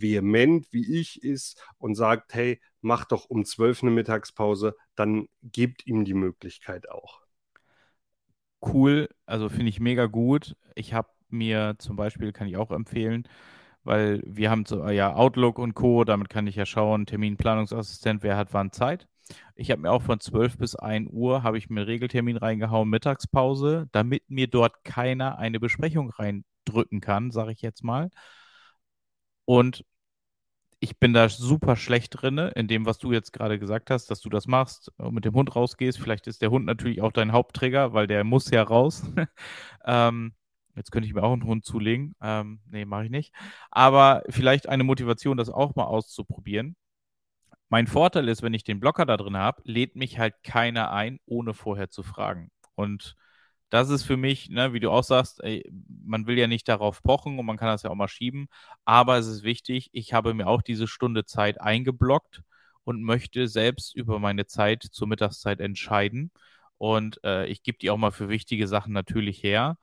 vehement wie ich ist und sagt, hey, mach doch um 12 eine Mittagspause, dann gebt ihm die Möglichkeit auch. Cool, also finde ich mega gut. Ich habe mir zum Beispiel, kann ich auch empfehlen, weil wir haben so, ja Outlook und Co., damit kann ich ja schauen, Terminplanungsassistent, wer hat wann Zeit. Ich habe mir auch von 12 bis 1 Uhr, habe ich mir einen Regeltermin reingehauen, Mittagspause, damit mir dort keiner eine Besprechung reindrücken kann, sage ich jetzt mal. Und ich bin da super schlecht drin, in dem, was du jetzt gerade gesagt hast, dass du das machst, und mit dem Hund rausgehst. Vielleicht ist der Hund natürlich auch dein Hauptträger, weil der muss ja raus. (laughs) ähm, Jetzt könnte ich mir auch einen Hund zulegen. Ähm, nee, mache ich nicht. Aber vielleicht eine Motivation, das auch mal auszuprobieren. Mein Vorteil ist, wenn ich den Blocker da drin habe, lädt mich halt keiner ein, ohne vorher zu fragen. Und das ist für mich, ne, wie du auch sagst, ey, man will ja nicht darauf pochen und man kann das ja auch mal schieben. Aber es ist wichtig, ich habe mir auch diese Stunde Zeit eingeblockt und möchte selbst über meine Zeit zur Mittagszeit entscheiden. Und äh, ich gebe die auch mal für wichtige Sachen natürlich her.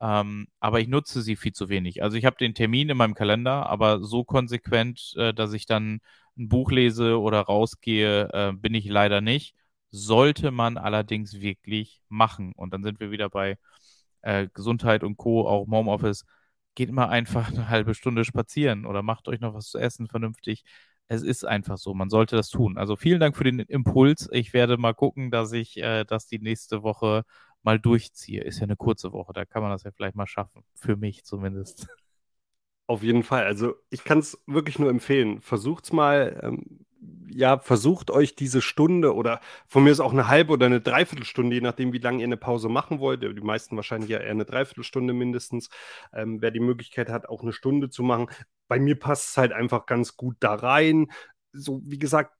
Ähm, aber ich nutze sie viel zu wenig. Also ich habe den Termin in meinem Kalender, aber so konsequent, äh, dass ich dann ein Buch lese oder rausgehe, äh, bin ich leider nicht. Sollte man allerdings wirklich machen. Und dann sind wir wieder bei äh, Gesundheit und Co., auch Homeoffice. Geht mal einfach (laughs) eine halbe Stunde spazieren oder macht euch noch was zu essen vernünftig. Es ist einfach so, man sollte das tun. Also vielen Dank für den Impuls. Ich werde mal gucken, dass ich äh, das die nächste Woche mal durchziehe. Ist ja eine kurze Woche, da kann man das ja vielleicht mal schaffen. Für mich zumindest. Auf jeden Fall. Also ich kann es wirklich nur empfehlen. Versucht's mal. Ähm, ja, versucht euch diese Stunde oder von mir ist auch eine halbe oder eine Dreiviertelstunde, je nachdem, wie lange ihr eine Pause machen wollt. Die meisten wahrscheinlich ja eher eine Dreiviertelstunde mindestens. Ähm, wer die Möglichkeit hat, auch eine Stunde zu machen. Bei mir passt es halt einfach ganz gut da rein. So, wie gesagt,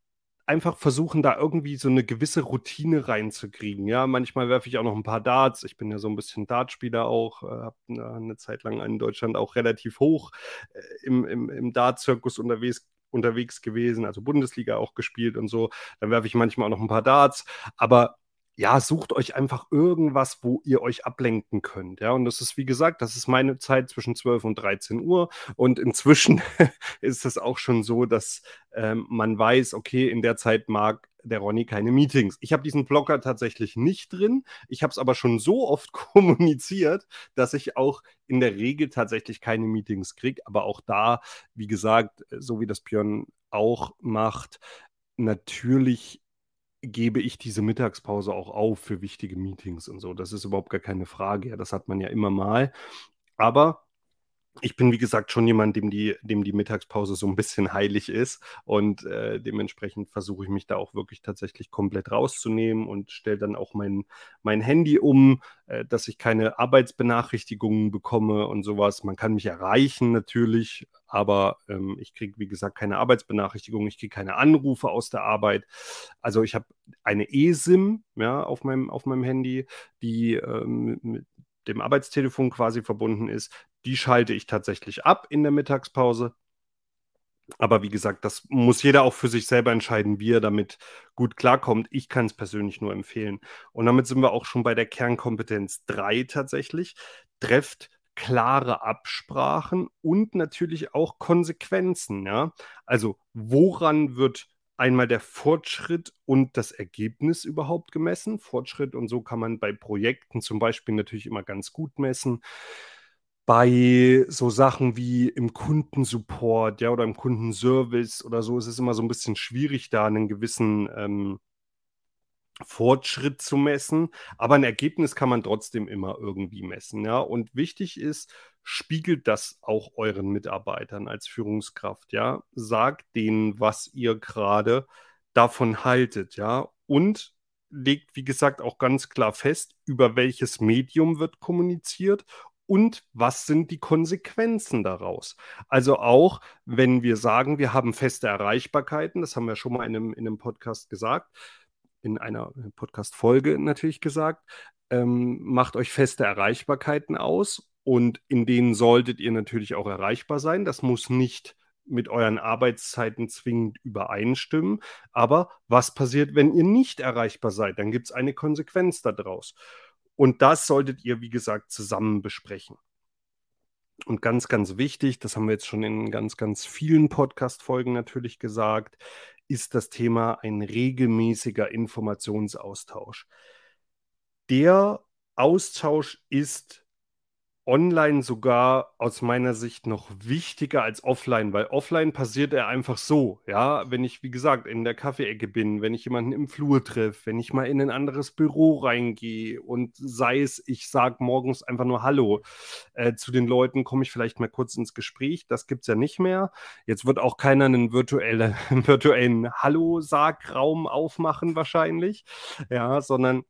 einfach versuchen, da irgendwie so eine gewisse Routine reinzukriegen. Ja, manchmal werfe ich auch noch ein paar Darts. Ich bin ja so ein bisschen Dartspieler auch, äh, habe eine, Zeit lang in Deutschland auch relativ hoch äh, im, im, im Dart-Zirkus unterwegs unterwegs gewesen, also Bundesliga auch gespielt und so. Dann werfe ich manchmal auch noch ein paar Darts. Aber ja, sucht euch einfach irgendwas, wo ihr euch ablenken könnt. Ja, und das ist, wie gesagt, das ist meine Zeit zwischen 12 und 13 Uhr. Und inzwischen (laughs) ist es auch schon so, dass ähm, man weiß, okay, in der Zeit mag der Ronny keine Meetings. Ich habe diesen Blocker tatsächlich nicht drin. Ich habe es aber schon so oft (laughs) kommuniziert, dass ich auch in der Regel tatsächlich keine Meetings kriege. Aber auch da, wie gesagt, so wie das Björn auch macht, natürlich gebe ich diese Mittagspause auch auf für wichtige Meetings und so. Das ist überhaupt gar keine Frage. das hat man ja immer mal. Aber ich bin, wie gesagt, schon jemand, dem die, dem die Mittagspause so ein bisschen heilig ist. Und äh, dementsprechend versuche ich mich da auch wirklich tatsächlich komplett rauszunehmen und stelle dann auch mein, mein Handy um, äh, dass ich keine Arbeitsbenachrichtigungen bekomme und sowas. Man kann mich erreichen natürlich, aber ähm, ich kriege, wie gesagt, keine Arbeitsbenachrichtigungen, ich kriege keine Anrufe aus der Arbeit. Also ich habe eine eSIM ja, auf, meinem, auf meinem Handy, die ähm, mit dem Arbeitstelefon quasi verbunden ist. Die schalte ich tatsächlich ab in der Mittagspause. Aber wie gesagt, das muss jeder auch für sich selber entscheiden, wie er damit gut klarkommt. Ich kann es persönlich nur empfehlen. Und damit sind wir auch schon bei der Kernkompetenz 3 tatsächlich. Trefft klare Absprachen und natürlich auch Konsequenzen. Ja? Also woran wird einmal der Fortschritt und das Ergebnis überhaupt gemessen? Fortschritt und so kann man bei Projekten zum Beispiel natürlich immer ganz gut messen bei so Sachen wie im Kundensupport, ja, oder im Kundenservice oder so ist es immer so ein bisschen schwierig, da einen gewissen, ähm, Fortschritt zu messen, aber ein Ergebnis kann man trotzdem immer irgendwie messen. Ja? Und wichtig ist, spiegelt das auch euren Mitarbeitern als Führungskraft. Ja? Sagt denen, was ihr gerade davon haltet. Ja? Und legt, wie gesagt, auch ganz klar fest, über welches Medium wird kommuniziert und was sind die Konsequenzen daraus? Also auch, wenn wir sagen, wir haben feste Erreichbarkeiten, das haben wir schon mal in einem, in einem Podcast gesagt, in einer Podcast-Folge natürlich gesagt, ähm, macht euch feste Erreichbarkeiten aus und in denen solltet ihr natürlich auch erreichbar sein. Das muss nicht mit euren Arbeitszeiten zwingend übereinstimmen. Aber was passiert, wenn ihr nicht erreichbar seid? Dann gibt es eine Konsequenz daraus. Und das solltet ihr, wie gesagt, zusammen besprechen. Und ganz, ganz wichtig, das haben wir jetzt schon in ganz, ganz vielen Podcast-Folgen natürlich gesagt, ist das Thema ein regelmäßiger Informationsaustausch. Der Austausch ist online sogar aus meiner Sicht noch wichtiger als offline, weil offline passiert er einfach so, ja, wenn ich, wie gesagt, in der Kaffeeecke bin, wenn ich jemanden im Flur treffe, wenn ich mal in ein anderes Büro reingehe und sei es, ich sage morgens einfach nur Hallo äh, zu den Leuten, komme ich vielleicht mal kurz ins Gespräch, das gibt es ja nicht mehr. Jetzt wird auch keiner einen virtuelle, (laughs) virtuellen Hallo-Sargraum aufmachen wahrscheinlich, ja, sondern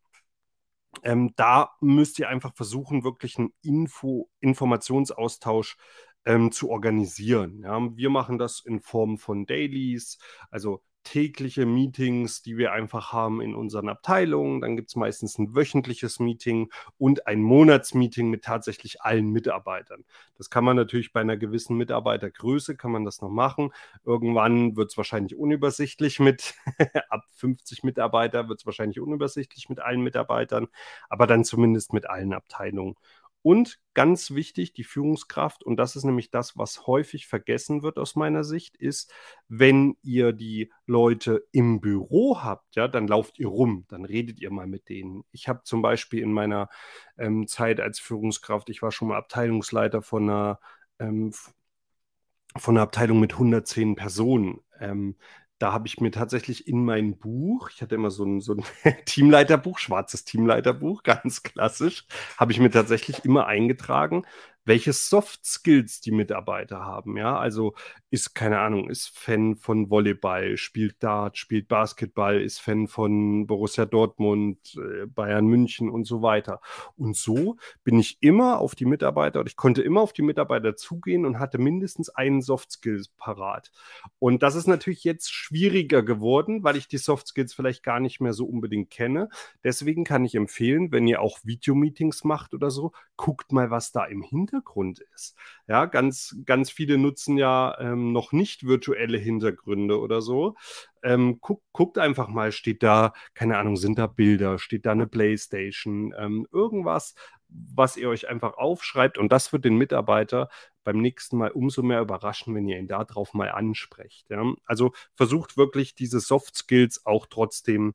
ähm, da müsst ihr einfach versuchen, wirklich einen Info Informationsaustausch ähm, zu organisieren. Ja. Wir machen das in Form von Dailies, also tägliche Meetings, die wir einfach haben in unseren Abteilungen. Dann gibt es meistens ein wöchentliches Meeting und ein Monatsmeeting mit tatsächlich allen Mitarbeitern. Das kann man natürlich bei einer gewissen Mitarbeitergröße, kann man das noch machen. Irgendwann wird es wahrscheinlich unübersichtlich mit, (laughs) ab 50 Mitarbeiter wird es wahrscheinlich unübersichtlich mit allen Mitarbeitern, aber dann zumindest mit allen Abteilungen. Und ganz wichtig, die Führungskraft, und das ist nämlich das, was häufig vergessen wird aus meiner Sicht, ist, wenn ihr die Leute im Büro habt, ja, dann lauft ihr rum, dann redet ihr mal mit denen. Ich habe zum Beispiel in meiner ähm, Zeit als Führungskraft, ich war schon mal Abteilungsleiter von einer, ähm, von einer Abteilung mit 110 Personen. Ähm, da habe ich mir tatsächlich in mein Buch, ich hatte immer so ein, so ein (laughs) Teamleiterbuch, schwarzes Teamleiterbuch, (laughs) ganz klassisch, habe ich mir tatsächlich immer eingetragen, welche Soft Skills die Mitarbeiter haben. Ja, also ist, keine Ahnung, ist Fan von Volleyball, spielt Dart, spielt Basketball, ist Fan von Borussia Dortmund, äh, Bayern München und so weiter. Und so bin ich immer auf die Mitarbeiter, oder ich konnte immer auf die Mitarbeiter zugehen und hatte mindestens einen Soft Skills parat. Und das ist natürlich jetzt schwieriger geworden, weil ich die Soft Skills vielleicht gar nicht mehr so unbedingt kenne. Deswegen kann ich empfehlen, wenn ihr auch Videomeetings macht oder so, guckt mal, was da im Hintergrund Hintergrund ist. Ja, ganz, ganz viele nutzen ja ähm, noch nicht virtuelle Hintergründe oder so. Ähm, guck, guckt einfach mal, steht da, keine Ahnung, sind da Bilder, steht da eine Playstation, ähm, irgendwas, was ihr euch einfach aufschreibt und das wird den Mitarbeiter beim nächsten Mal umso mehr überraschen, wenn ihr ihn darauf mal ansprecht. Ja? Also versucht wirklich diese Soft Skills auch trotzdem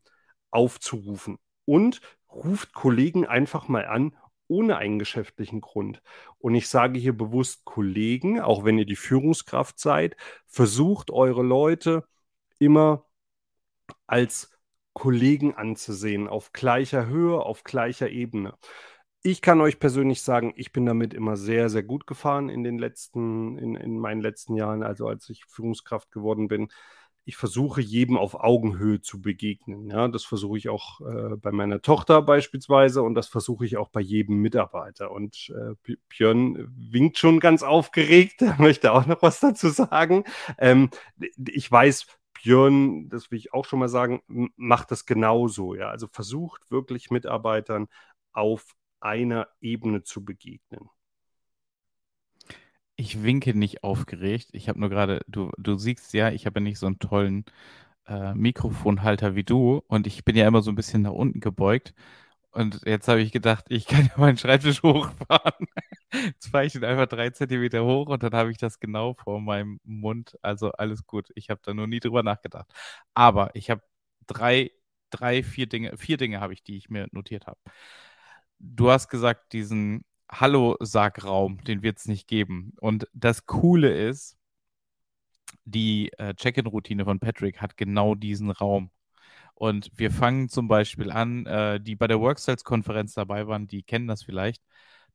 aufzurufen und ruft Kollegen einfach mal an ohne einen geschäftlichen Grund. Und ich sage hier bewusst Kollegen, auch wenn ihr die Führungskraft seid, versucht eure Leute immer als Kollegen anzusehen, auf gleicher Höhe, auf gleicher Ebene. Ich kann euch persönlich sagen, ich bin damit immer sehr, sehr gut gefahren in den letzten, in, in meinen letzten Jahren, also als ich Führungskraft geworden bin ich versuche jedem auf Augenhöhe zu begegnen. Ja, das versuche ich auch äh, bei meiner Tochter beispielsweise und das versuche ich auch bei jedem Mitarbeiter. Und äh, Björn winkt schon ganz aufgeregt, (laughs) möchte auch noch was dazu sagen. Ähm, ich weiß, Björn, das will ich auch schon mal sagen, macht das genauso. Ja, also versucht wirklich Mitarbeitern auf einer Ebene zu begegnen. Ich winke nicht aufgeregt. Ich habe nur gerade, du, du siehst ja, ich habe ja nicht so einen tollen äh, Mikrofonhalter wie du und ich bin ja immer so ein bisschen nach unten gebeugt. Und jetzt habe ich gedacht, ich kann ja meinen Schreibtisch (laughs) hochfahren. Jetzt fahre ich ihn einfach drei Zentimeter hoch und dann habe ich das genau vor meinem Mund. Also alles gut. Ich habe da nur nie drüber nachgedacht. Aber ich habe drei, drei, vier Dinge, vier Dinge habe ich, die ich mir notiert habe. Du hast gesagt, diesen Hallo-Sargraum, den wird es nicht geben. Und das Coole ist, die äh, Check-in-Routine von Patrick hat genau diesen Raum. Und wir fangen zum Beispiel an, äh, die bei der Workstyles-Konferenz dabei waren, die kennen das vielleicht.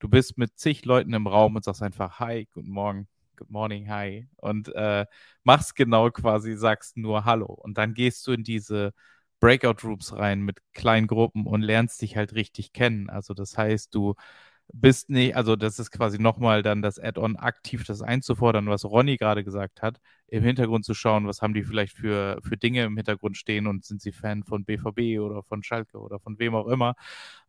Du bist mit zig Leuten im Raum und sagst einfach Hi, guten Morgen, good morning, hi. Und äh, machst genau quasi, sagst nur Hallo. Und dann gehst du in diese Breakout-Rooms rein mit kleinen Gruppen und lernst dich halt richtig kennen. Also das heißt, du bist nicht, also das ist quasi nochmal dann das Add-on aktiv, das einzufordern, was Ronny gerade gesagt hat, im Hintergrund zu schauen, was haben die vielleicht für, für Dinge im Hintergrund stehen und sind sie Fan von BVB oder von Schalke oder von wem auch immer.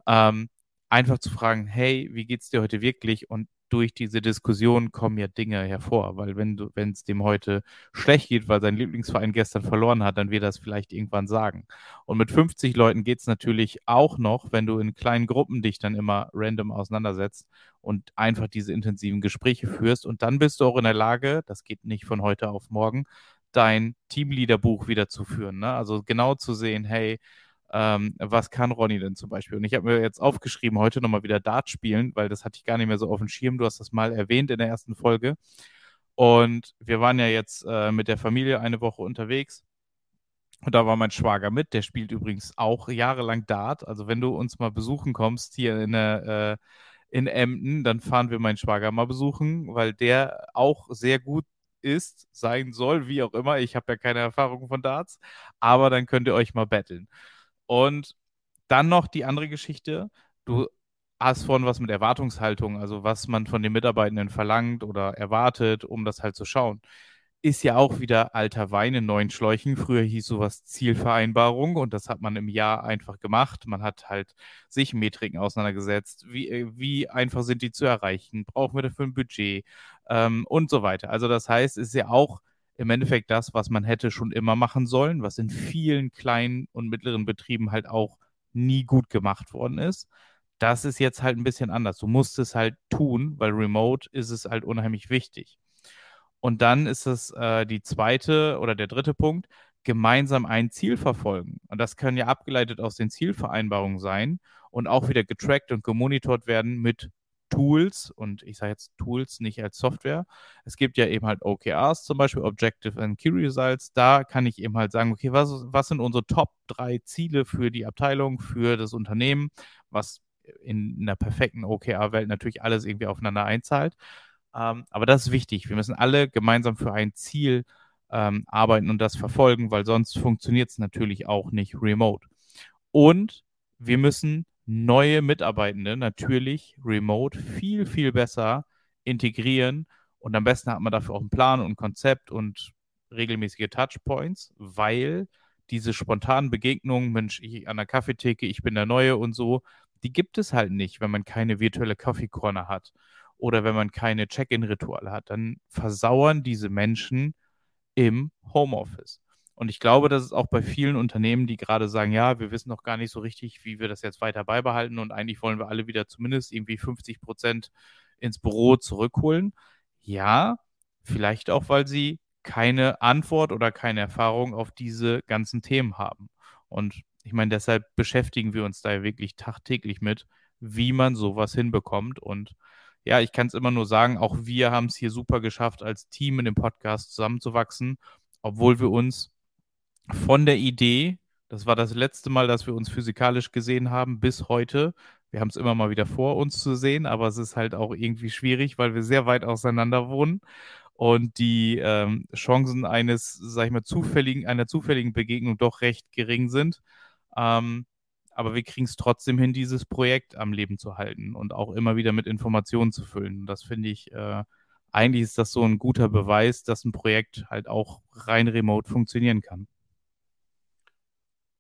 Ähm, einfach zu fragen, hey, wie geht's dir heute wirklich? Und durch diese Diskussion kommen ja Dinge hervor, weil wenn du, wenn es dem heute schlecht geht, weil sein Lieblingsverein gestern verloren hat, dann wird er das vielleicht irgendwann sagen. Und mit 50 Leuten geht es natürlich auch noch, wenn du in kleinen Gruppen dich dann immer random auseinandersetzt und einfach diese intensiven Gespräche führst. Und dann bist du auch in der Lage, das geht nicht von heute auf morgen, dein Teamleaderbuch wieder zu. Ne? Also genau zu sehen, hey, ähm, was kann Ronny denn zum Beispiel? Und ich habe mir jetzt aufgeschrieben, heute nochmal wieder Dart spielen, weil das hatte ich gar nicht mehr so auf dem Schirm. Du hast das mal erwähnt in der ersten Folge. Und wir waren ja jetzt äh, mit der Familie eine Woche unterwegs. Und da war mein Schwager mit. Der spielt übrigens auch jahrelang Dart. Also wenn du uns mal besuchen kommst hier in, äh, in Emden, dann fahren wir meinen Schwager mal besuchen, weil der auch sehr gut ist, sein soll, wie auch immer. Ich habe ja keine Erfahrung von Darts. Aber dann könnt ihr euch mal betteln. Und dann noch die andere Geschichte. Du hast vorhin was mit Erwartungshaltung, also was man von den Mitarbeitenden verlangt oder erwartet, um das halt zu schauen. Ist ja auch wieder alter Wein in neuen Schläuchen. Früher hieß sowas Zielvereinbarung und das hat man im Jahr einfach gemacht. Man hat halt sich Metriken auseinandergesetzt. Wie, äh, wie einfach sind die zu erreichen? Brauchen wir dafür ein Budget? Ähm, und so weiter. Also das heißt, es ist ja auch im Endeffekt das, was man hätte schon immer machen sollen, was in vielen kleinen und mittleren Betrieben halt auch nie gut gemacht worden ist. Das ist jetzt halt ein bisschen anders. Du musst es halt tun, weil remote ist es halt unheimlich wichtig. Und dann ist es äh, die zweite oder der dritte Punkt, gemeinsam ein Ziel verfolgen. Und das kann ja abgeleitet aus den Zielvereinbarungen sein und auch wieder getrackt und gemonitort werden mit Tools und ich sage jetzt Tools nicht als Software. Es gibt ja eben halt OKRs zum Beispiel, Objective and Key Results. Da kann ich eben halt sagen, okay, was, was sind unsere Top drei Ziele für die Abteilung, für das Unternehmen, was in einer perfekten OKR-Welt natürlich alles irgendwie aufeinander einzahlt. Ähm, aber das ist wichtig. Wir müssen alle gemeinsam für ein Ziel ähm, arbeiten und das verfolgen, weil sonst funktioniert es natürlich auch nicht remote. Und wir müssen neue Mitarbeitende natürlich remote viel, viel besser integrieren. Und am besten hat man dafür auch einen Plan und ein Konzept und regelmäßige Touchpoints, weil diese spontanen Begegnungen, Mensch, ich an der Kaffeetheke, ich bin der Neue und so, die gibt es halt nicht, wenn man keine virtuelle Coffee-Corner hat oder wenn man keine Check-in-Rituale hat. Dann versauern diese Menschen im Homeoffice. Und ich glaube, dass es auch bei vielen Unternehmen, die gerade sagen, ja, wir wissen noch gar nicht so richtig, wie wir das jetzt weiter beibehalten und eigentlich wollen wir alle wieder zumindest irgendwie 50 Prozent ins Büro zurückholen. Ja, vielleicht auch, weil sie keine Antwort oder keine Erfahrung auf diese ganzen Themen haben. Und ich meine, deshalb beschäftigen wir uns da wirklich tagtäglich mit, wie man sowas hinbekommt. Und ja, ich kann es immer nur sagen, auch wir haben es hier super geschafft, als Team in dem Podcast zusammenzuwachsen, obwohl wir uns von der Idee, das war das letzte Mal, dass wir uns physikalisch gesehen haben, bis heute. Wir haben es immer mal wieder vor, uns zu sehen, aber es ist halt auch irgendwie schwierig, weil wir sehr weit auseinander wohnen und die ähm, Chancen eines, sag ich mal, zufälligen, einer zufälligen Begegnung doch recht gering sind. Ähm, aber wir kriegen es trotzdem hin, dieses Projekt am Leben zu halten und auch immer wieder mit Informationen zu füllen. Das finde ich, äh, eigentlich ist das so ein guter Beweis, dass ein Projekt halt auch rein remote funktionieren kann.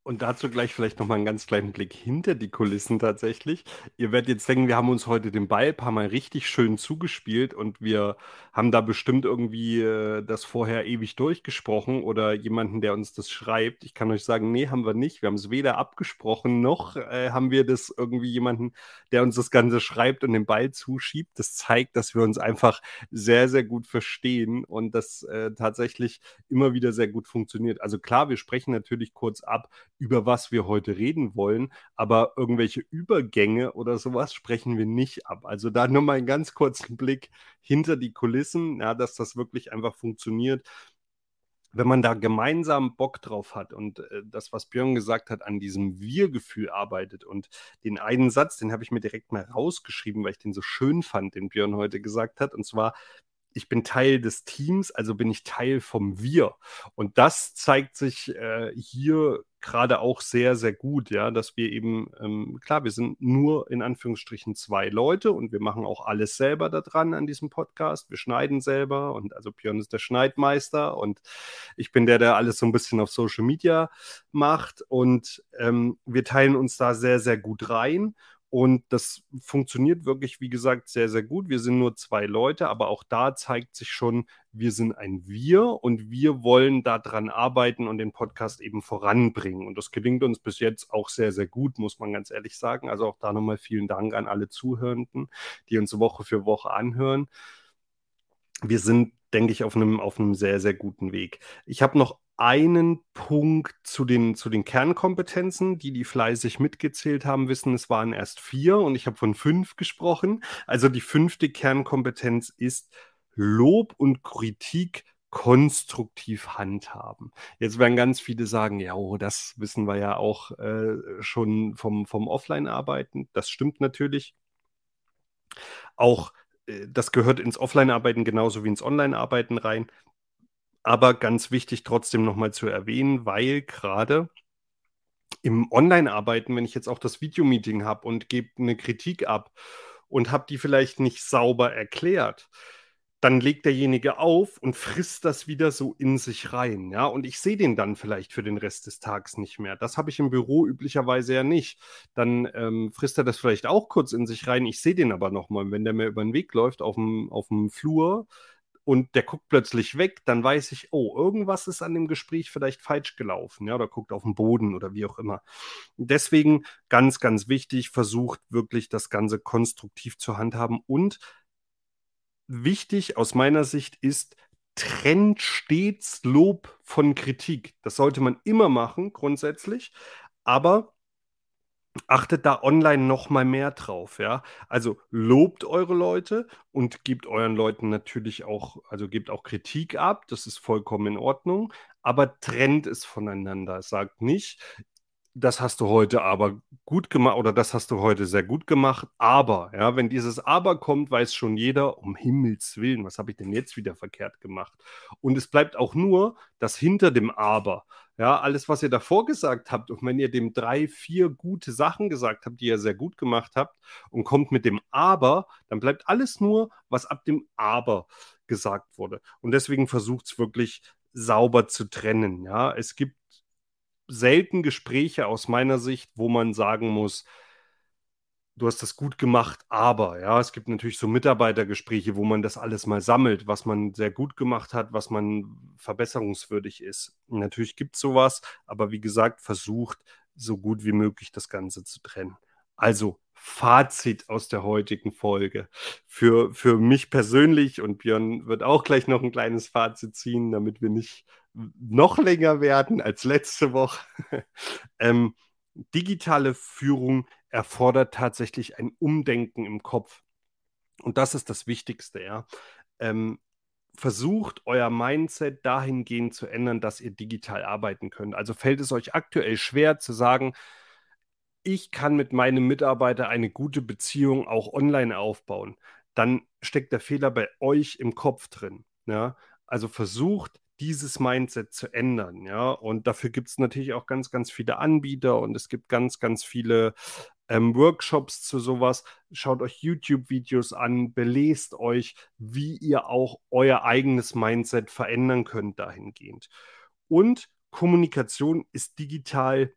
Und dazu gleich vielleicht nochmal einen ganz kleinen Blick hinter die Kulissen tatsächlich. Ihr werdet jetzt denken, wir haben uns heute den Ball ein paar Mal richtig schön zugespielt und wir haben da bestimmt irgendwie äh, das vorher ewig durchgesprochen oder jemanden, der uns das schreibt. Ich kann euch sagen, nee, haben wir nicht. Wir haben es weder abgesprochen, noch äh, haben wir das irgendwie jemanden, der uns das Ganze schreibt und den Ball zuschiebt. Das zeigt, dass wir uns einfach sehr, sehr gut verstehen und das äh, tatsächlich immer wieder sehr gut funktioniert. Also klar, wir sprechen natürlich kurz ab, über was wir heute reden wollen, aber irgendwelche Übergänge oder sowas sprechen wir nicht ab. Also da nur mal einen ganz kurzen Blick hinter die Kulissen, ja, dass das wirklich einfach funktioniert. wenn man da gemeinsam Bock drauf hat und äh, das, was Björn gesagt hat, an diesem Wir-Gefühl arbeitet und den einen Satz, den habe ich mir direkt mal rausgeschrieben, weil ich den so schön fand, den Björn heute gesagt hat, und zwar, ich bin Teil des Teams, also bin ich Teil vom Wir. Und das zeigt sich äh, hier gerade auch sehr, sehr gut, ja, dass wir eben, ähm, klar, wir sind nur in Anführungsstrichen zwei Leute und wir machen auch alles selber da dran an diesem Podcast. Wir schneiden selber und also Björn ist der Schneidmeister und ich bin der, der alles so ein bisschen auf Social Media macht und ähm, wir teilen uns da sehr, sehr gut rein und das funktioniert wirklich, wie gesagt, sehr, sehr gut. Wir sind nur zwei Leute, aber auch da zeigt sich schon, wir sind ein Wir und wir wollen daran arbeiten und den Podcast eben voranbringen. Und das gelingt uns bis jetzt auch sehr, sehr gut, muss man ganz ehrlich sagen. Also auch da nochmal vielen Dank an alle Zuhörenden, die uns Woche für Woche anhören. Wir sind, denke ich, auf einem, auf einem sehr, sehr guten Weg. Ich habe noch einen Punkt zu den, zu den Kernkompetenzen. Die, die fleißig mitgezählt haben, wissen, es waren erst vier und ich habe von fünf gesprochen. Also die fünfte Kernkompetenz ist Lob und Kritik konstruktiv handhaben. Jetzt werden ganz viele sagen, ja, oh, das wissen wir ja auch äh, schon vom, vom Offline-Arbeiten. Das stimmt natürlich. Auch äh, das gehört ins Offline-Arbeiten genauso wie ins Online-Arbeiten rein aber ganz wichtig trotzdem nochmal zu erwähnen, weil gerade im Online-Arbeiten, wenn ich jetzt auch das Videomeeting habe und gebe eine Kritik ab und habe die vielleicht nicht sauber erklärt, dann legt derjenige auf und frisst das wieder so in sich rein, ja, und ich sehe den dann vielleicht für den Rest des Tages nicht mehr. Das habe ich im Büro üblicherweise ja nicht. Dann ähm, frisst er das vielleicht auch kurz in sich rein, ich sehe den aber nochmal. Wenn der mir über den Weg läuft auf dem, auf dem Flur, und der guckt plötzlich weg, dann weiß ich, oh, irgendwas ist an dem Gespräch vielleicht falsch gelaufen, ja, oder guckt auf den Boden oder wie auch immer. Deswegen ganz, ganz wichtig, versucht wirklich das Ganze konstruktiv zu handhaben und wichtig aus meiner Sicht ist, trennt stets Lob von Kritik. Das sollte man immer machen, grundsätzlich, aber achtet da online noch mal mehr drauf, ja. Also lobt eure Leute und gebt euren Leuten natürlich auch, also gebt auch Kritik ab, das ist vollkommen in Ordnung, aber trennt es voneinander. Sagt nicht, das hast du heute aber gut gemacht oder das hast du heute sehr gut gemacht, aber, ja, wenn dieses Aber kommt, weiß schon jeder, um Himmels Willen, was habe ich denn jetzt wieder verkehrt gemacht? Und es bleibt auch nur das hinter dem Aber. Ja, alles, was ihr davor gesagt habt, und wenn ihr dem drei, vier gute Sachen gesagt habt, die ihr sehr gut gemacht habt, und kommt mit dem Aber, dann bleibt alles nur, was ab dem Aber gesagt wurde. Und deswegen versucht es wirklich sauber zu trennen. Ja, es gibt selten Gespräche aus meiner Sicht, wo man sagen muss, du hast das gut gemacht, aber ja, es gibt natürlich so Mitarbeitergespräche, wo man das alles mal sammelt, was man sehr gut gemacht hat, was man verbesserungswürdig ist. natürlich gibt es sowas, aber wie gesagt, versucht so gut wie möglich das Ganze zu trennen. Also Fazit aus der heutigen Folge. Für, für mich persönlich und Björn wird auch gleich noch ein kleines Fazit ziehen, damit wir nicht noch länger werden als letzte Woche. (laughs) ähm, digitale Führung erfordert tatsächlich ein Umdenken im Kopf. Und das ist das Wichtigste, ja. Ähm, versucht euer Mindset dahingehend zu ändern, dass ihr digital arbeiten könnt. Also fällt es euch aktuell schwer zu sagen, ich kann mit meinem Mitarbeiter eine gute Beziehung auch online aufbauen, dann steckt der Fehler bei euch im Kopf drin. Ja? Also versucht dieses Mindset zu ändern, ja. Und dafür gibt es natürlich auch ganz, ganz viele Anbieter und es gibt ganz, ganz viele ähm, Workshops zu sowas. Schaut euch YouTube-Videos an, belest euch, wie ihr auch euer eigenes Mindset verändern könnt dahingehend. Und Kommunikation ist digital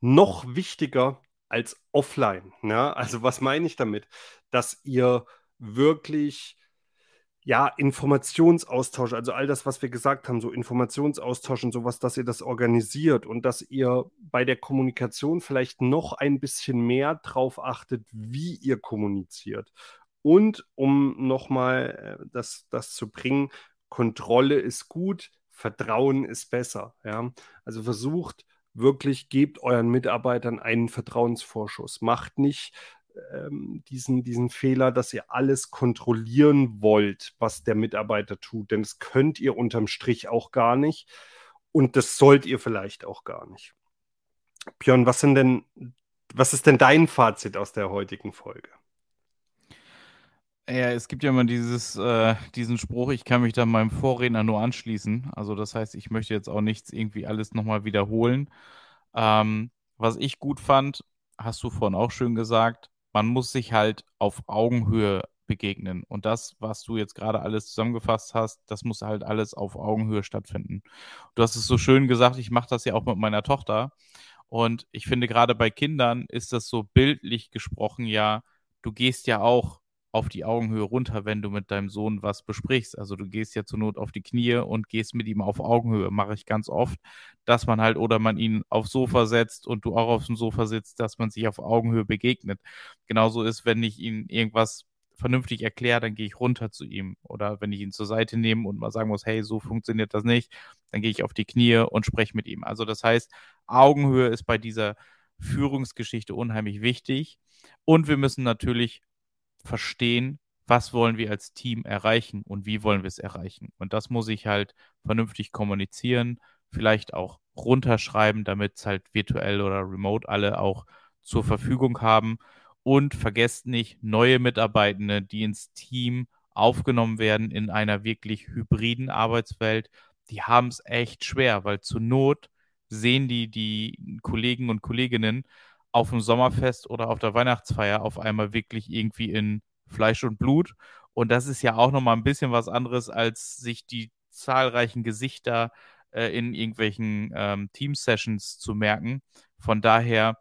noch wichtiger als offline. Ja? Also was meine ich damit? Dass ihr wirklich ja, Informationsaustausch, also all das, was wir gesagt haben, so Informationsaustausch und sowas, dass ihr das organisiert und dass ihr bei der Kommunikation vielleicht noch ein bisschen mehr drauf achtet, wie ihr kommuniziert. Und um nochmal äh, das, das zu bringen, Kontrolle ist gut, Vertrauen ist besser. Ja? Also versucht wirklich, gebt euren Mitarbeitern einen Vertrauensvorschuss. Macht nicht ähm, diesen, diesen Fehler, dass ihr alles kontrollieren wollt, was der Mitarbeiter tut. Denn das könnt ihr unterm Strich auch gar nicht. Und das sollt ihr vielleicht auch gar nicht. Björn, was sind denn, was ist denn dein Fazit aus der heutigen Folge? Ja, es gibt ja immer dieses, äh, diesen Spruch, ich kann mich da meinem Vorredner nur anschließen. Also das heißt, ich möchte jetzt auch nichts irgendwie alles nochmal wiederholen. Ähm, was ich gut fand, hast du vorhin auch schön gesagt, man muss sich halt auf Augenhöhe begegnen. Und das, was du jetzt gerade alles zusammengefasst hast, das muss halt alles auf Augenhöhe stattfinden. Du hast es so schön gesagt, ich mache das ja auch mit meiner Tochter. Und ich finde, gerade bei Kindern ist das so bildlich gesprochen ja, du gehst ja auch auf die Augenhöhe runter, wenn du mit deinem Sohn was besprichst. Also du gehst ja zur Not auf die Knie und gehst mit ihm auf Augenhöhe. Mache ich ganz oft, dass man halt oder man ihn aufs Sofa setzt und du auch auf dem Sofa sitzt, dass man sich auf Augenhöhe begegnet. Genauso ist, wenn ich ihn irgendwas vernünftig erkläre, dann gehe ich runter zu ihm. Oder wenn ich ihn zur Seite nehme und mal sagen muss, hey, so funktioniert das nicht, dann gehe ich auf die Knie und spreche mit ihm. Also das heißt, Augenhöhe ist bei dieser Führungsgeschichte unheimlich wichtig. Und wir müssen natürlich verstehen, was wollen wir als Team erreichen und wie wollen wir es erreichen. Und das muss ich halt vernünftig kommunizieren, vielleicht auch runterschreiben, damit es halt virtuell oder remote alle auch zur Verfügung haben. Und vergesst nicht, neue Mitarbeitende, die ins Team aufgenommen werden in einer wirklich hybriden Arbeitswelt, die haben es echt schwer, weil zur Not sehen die die Kollegen und Kolleginnen auf dem Sommerfest oder auf der Weihnachtsfeier auf einmal wirklich irgendwie in Fleisch und Blut. Und das ist ja auch nochmal ein bisschen was anderes, als sich die zahlreichen Gesichter äh, in irgendwelchen ähm, Team-Sessions zu merken. Von daher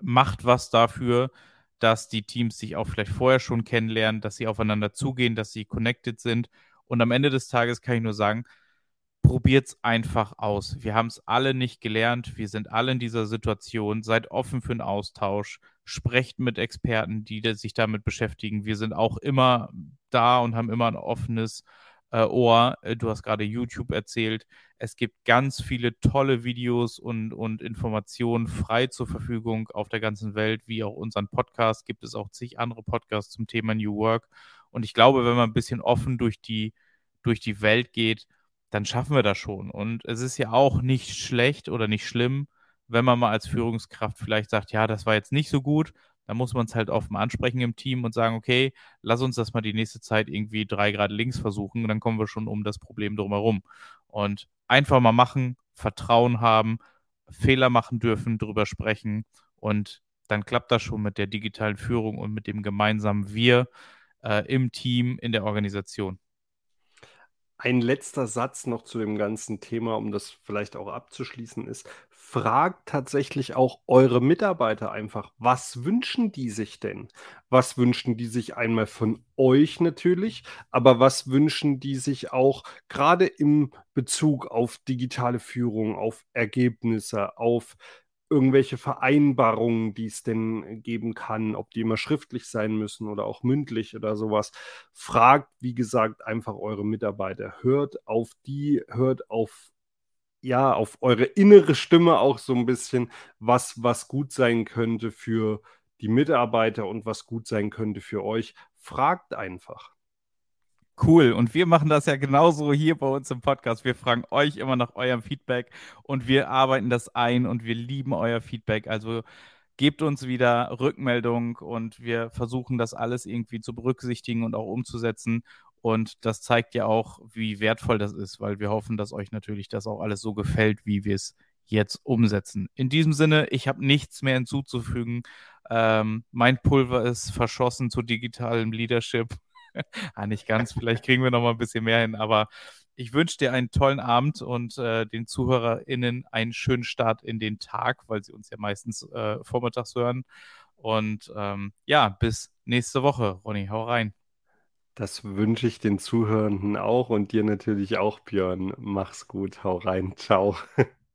macht was dafür, dass die Teams sich auch vielleicht vorher schon kennenlernen, dass sie aufeinander zugehen, dass sie connected sind. Und am Ende des Tages kann ich nur sagen, probiert es einfach aus. Wir haben es alle nicht gelernt. Wir sind alle in dieser Situation. Seid offen für einen Austausch. Sprecht mit Experten, die sich damit beschäftigen. Wir sind auch immer da und haben immer ein offenes äh, Ohr. Äh, du hast gerade YouTube erzählt. Es gibt ganz viele tolle Videos und, und Informationen frei zur Verfügung auf der ganzen Welt, wie auch unseren Podcast. Gibt es auch zig andere Podcasts zum Thema New Work. Und ich glaube, wenn man ein bisschen offen durch die, durch die Welt geht, dann schaffen wir das schon. Und es ist ja auch nicht schlecht oder nicht schlimm, wenn man mal als Führungskraft vielleicht sagt, ja, das war jetzt nicht so gut, dann muss man es halt offen ansprechen im Team und sagen, okay, lass uns das mal die nächste Zeit irgendwie drei Grad links versuchen und dann kommen wir schon um das Problem drumherum. Und einfach mal machen, Vertrauen haben, Fehler machen dürfen, drüber sprechen und dann klappt das schon mit der digitalen Führung und mit dem gemeinsamen Wir äh, im Team, in der Organisation. Ein letzter Satz noch zu dem ganzen Thema, um das vielleicht auch abzuschließen, ist, fragt tatsächlich auch eure Mitarbeiter einfach, was wünschen die sich denn? Was wünschen die sich einmal von euch natürlich, aber was wünschen die sich auch gerade im Bezug auf digitale Führung, auf Ergebnisse, auf irgendwelche Vereinbarungen, die es denn geben kann, ob die immer schriftlich sein müssen oder auch mündlich oder sowas. Fragt, wie gesagt, einfach eure Mitarbeiter. Hört auf die, hört auf ja, auf eure innere Stimme auch so ein bisschen, was, was gut sein könnte für die Mitarbeiter und was gut sein könnte für euch. Fragt einfach. Cool. Und wir machen das ja genauso hier bei uns im Podcast. Wir fragen euch immer nach eurem Feedback und wir arbeiten das ein und wir lieben euer Feedback. Also gebt uns wieder Rückmeldung und wir versuchen das alles irgendwie zu berücksichtigen und auch umzusetzen. Und das zeigt ja auch, wie wertvoll das ist, weil wir hoffen, dass euch natürlich das auch alles so gefällt, wie wir es jetzt umsetzen. In diesem Sinne, ich habe nichts mehr hinzuzufügen. Ähm, mein Pulver ist verschossen zu digitalem Leadership (laughs) ah, nicht ganz, vielleicht kriegen wir noch mal ein bisschen mehr hin, aber ich wünsche dir einen tollen Abend und äh, den ZuhörerInnen einen schönen Start in den Tag, weil sie uns ja meistens äh, vormittags hören. Und ähm, ja, bis nächste Woche, Ronny. Hau rein. Das wünsche ich den Zuhörenden auch und dir natürlich auch, Björn. Mach's gut, hau rein, ciao. (laughs)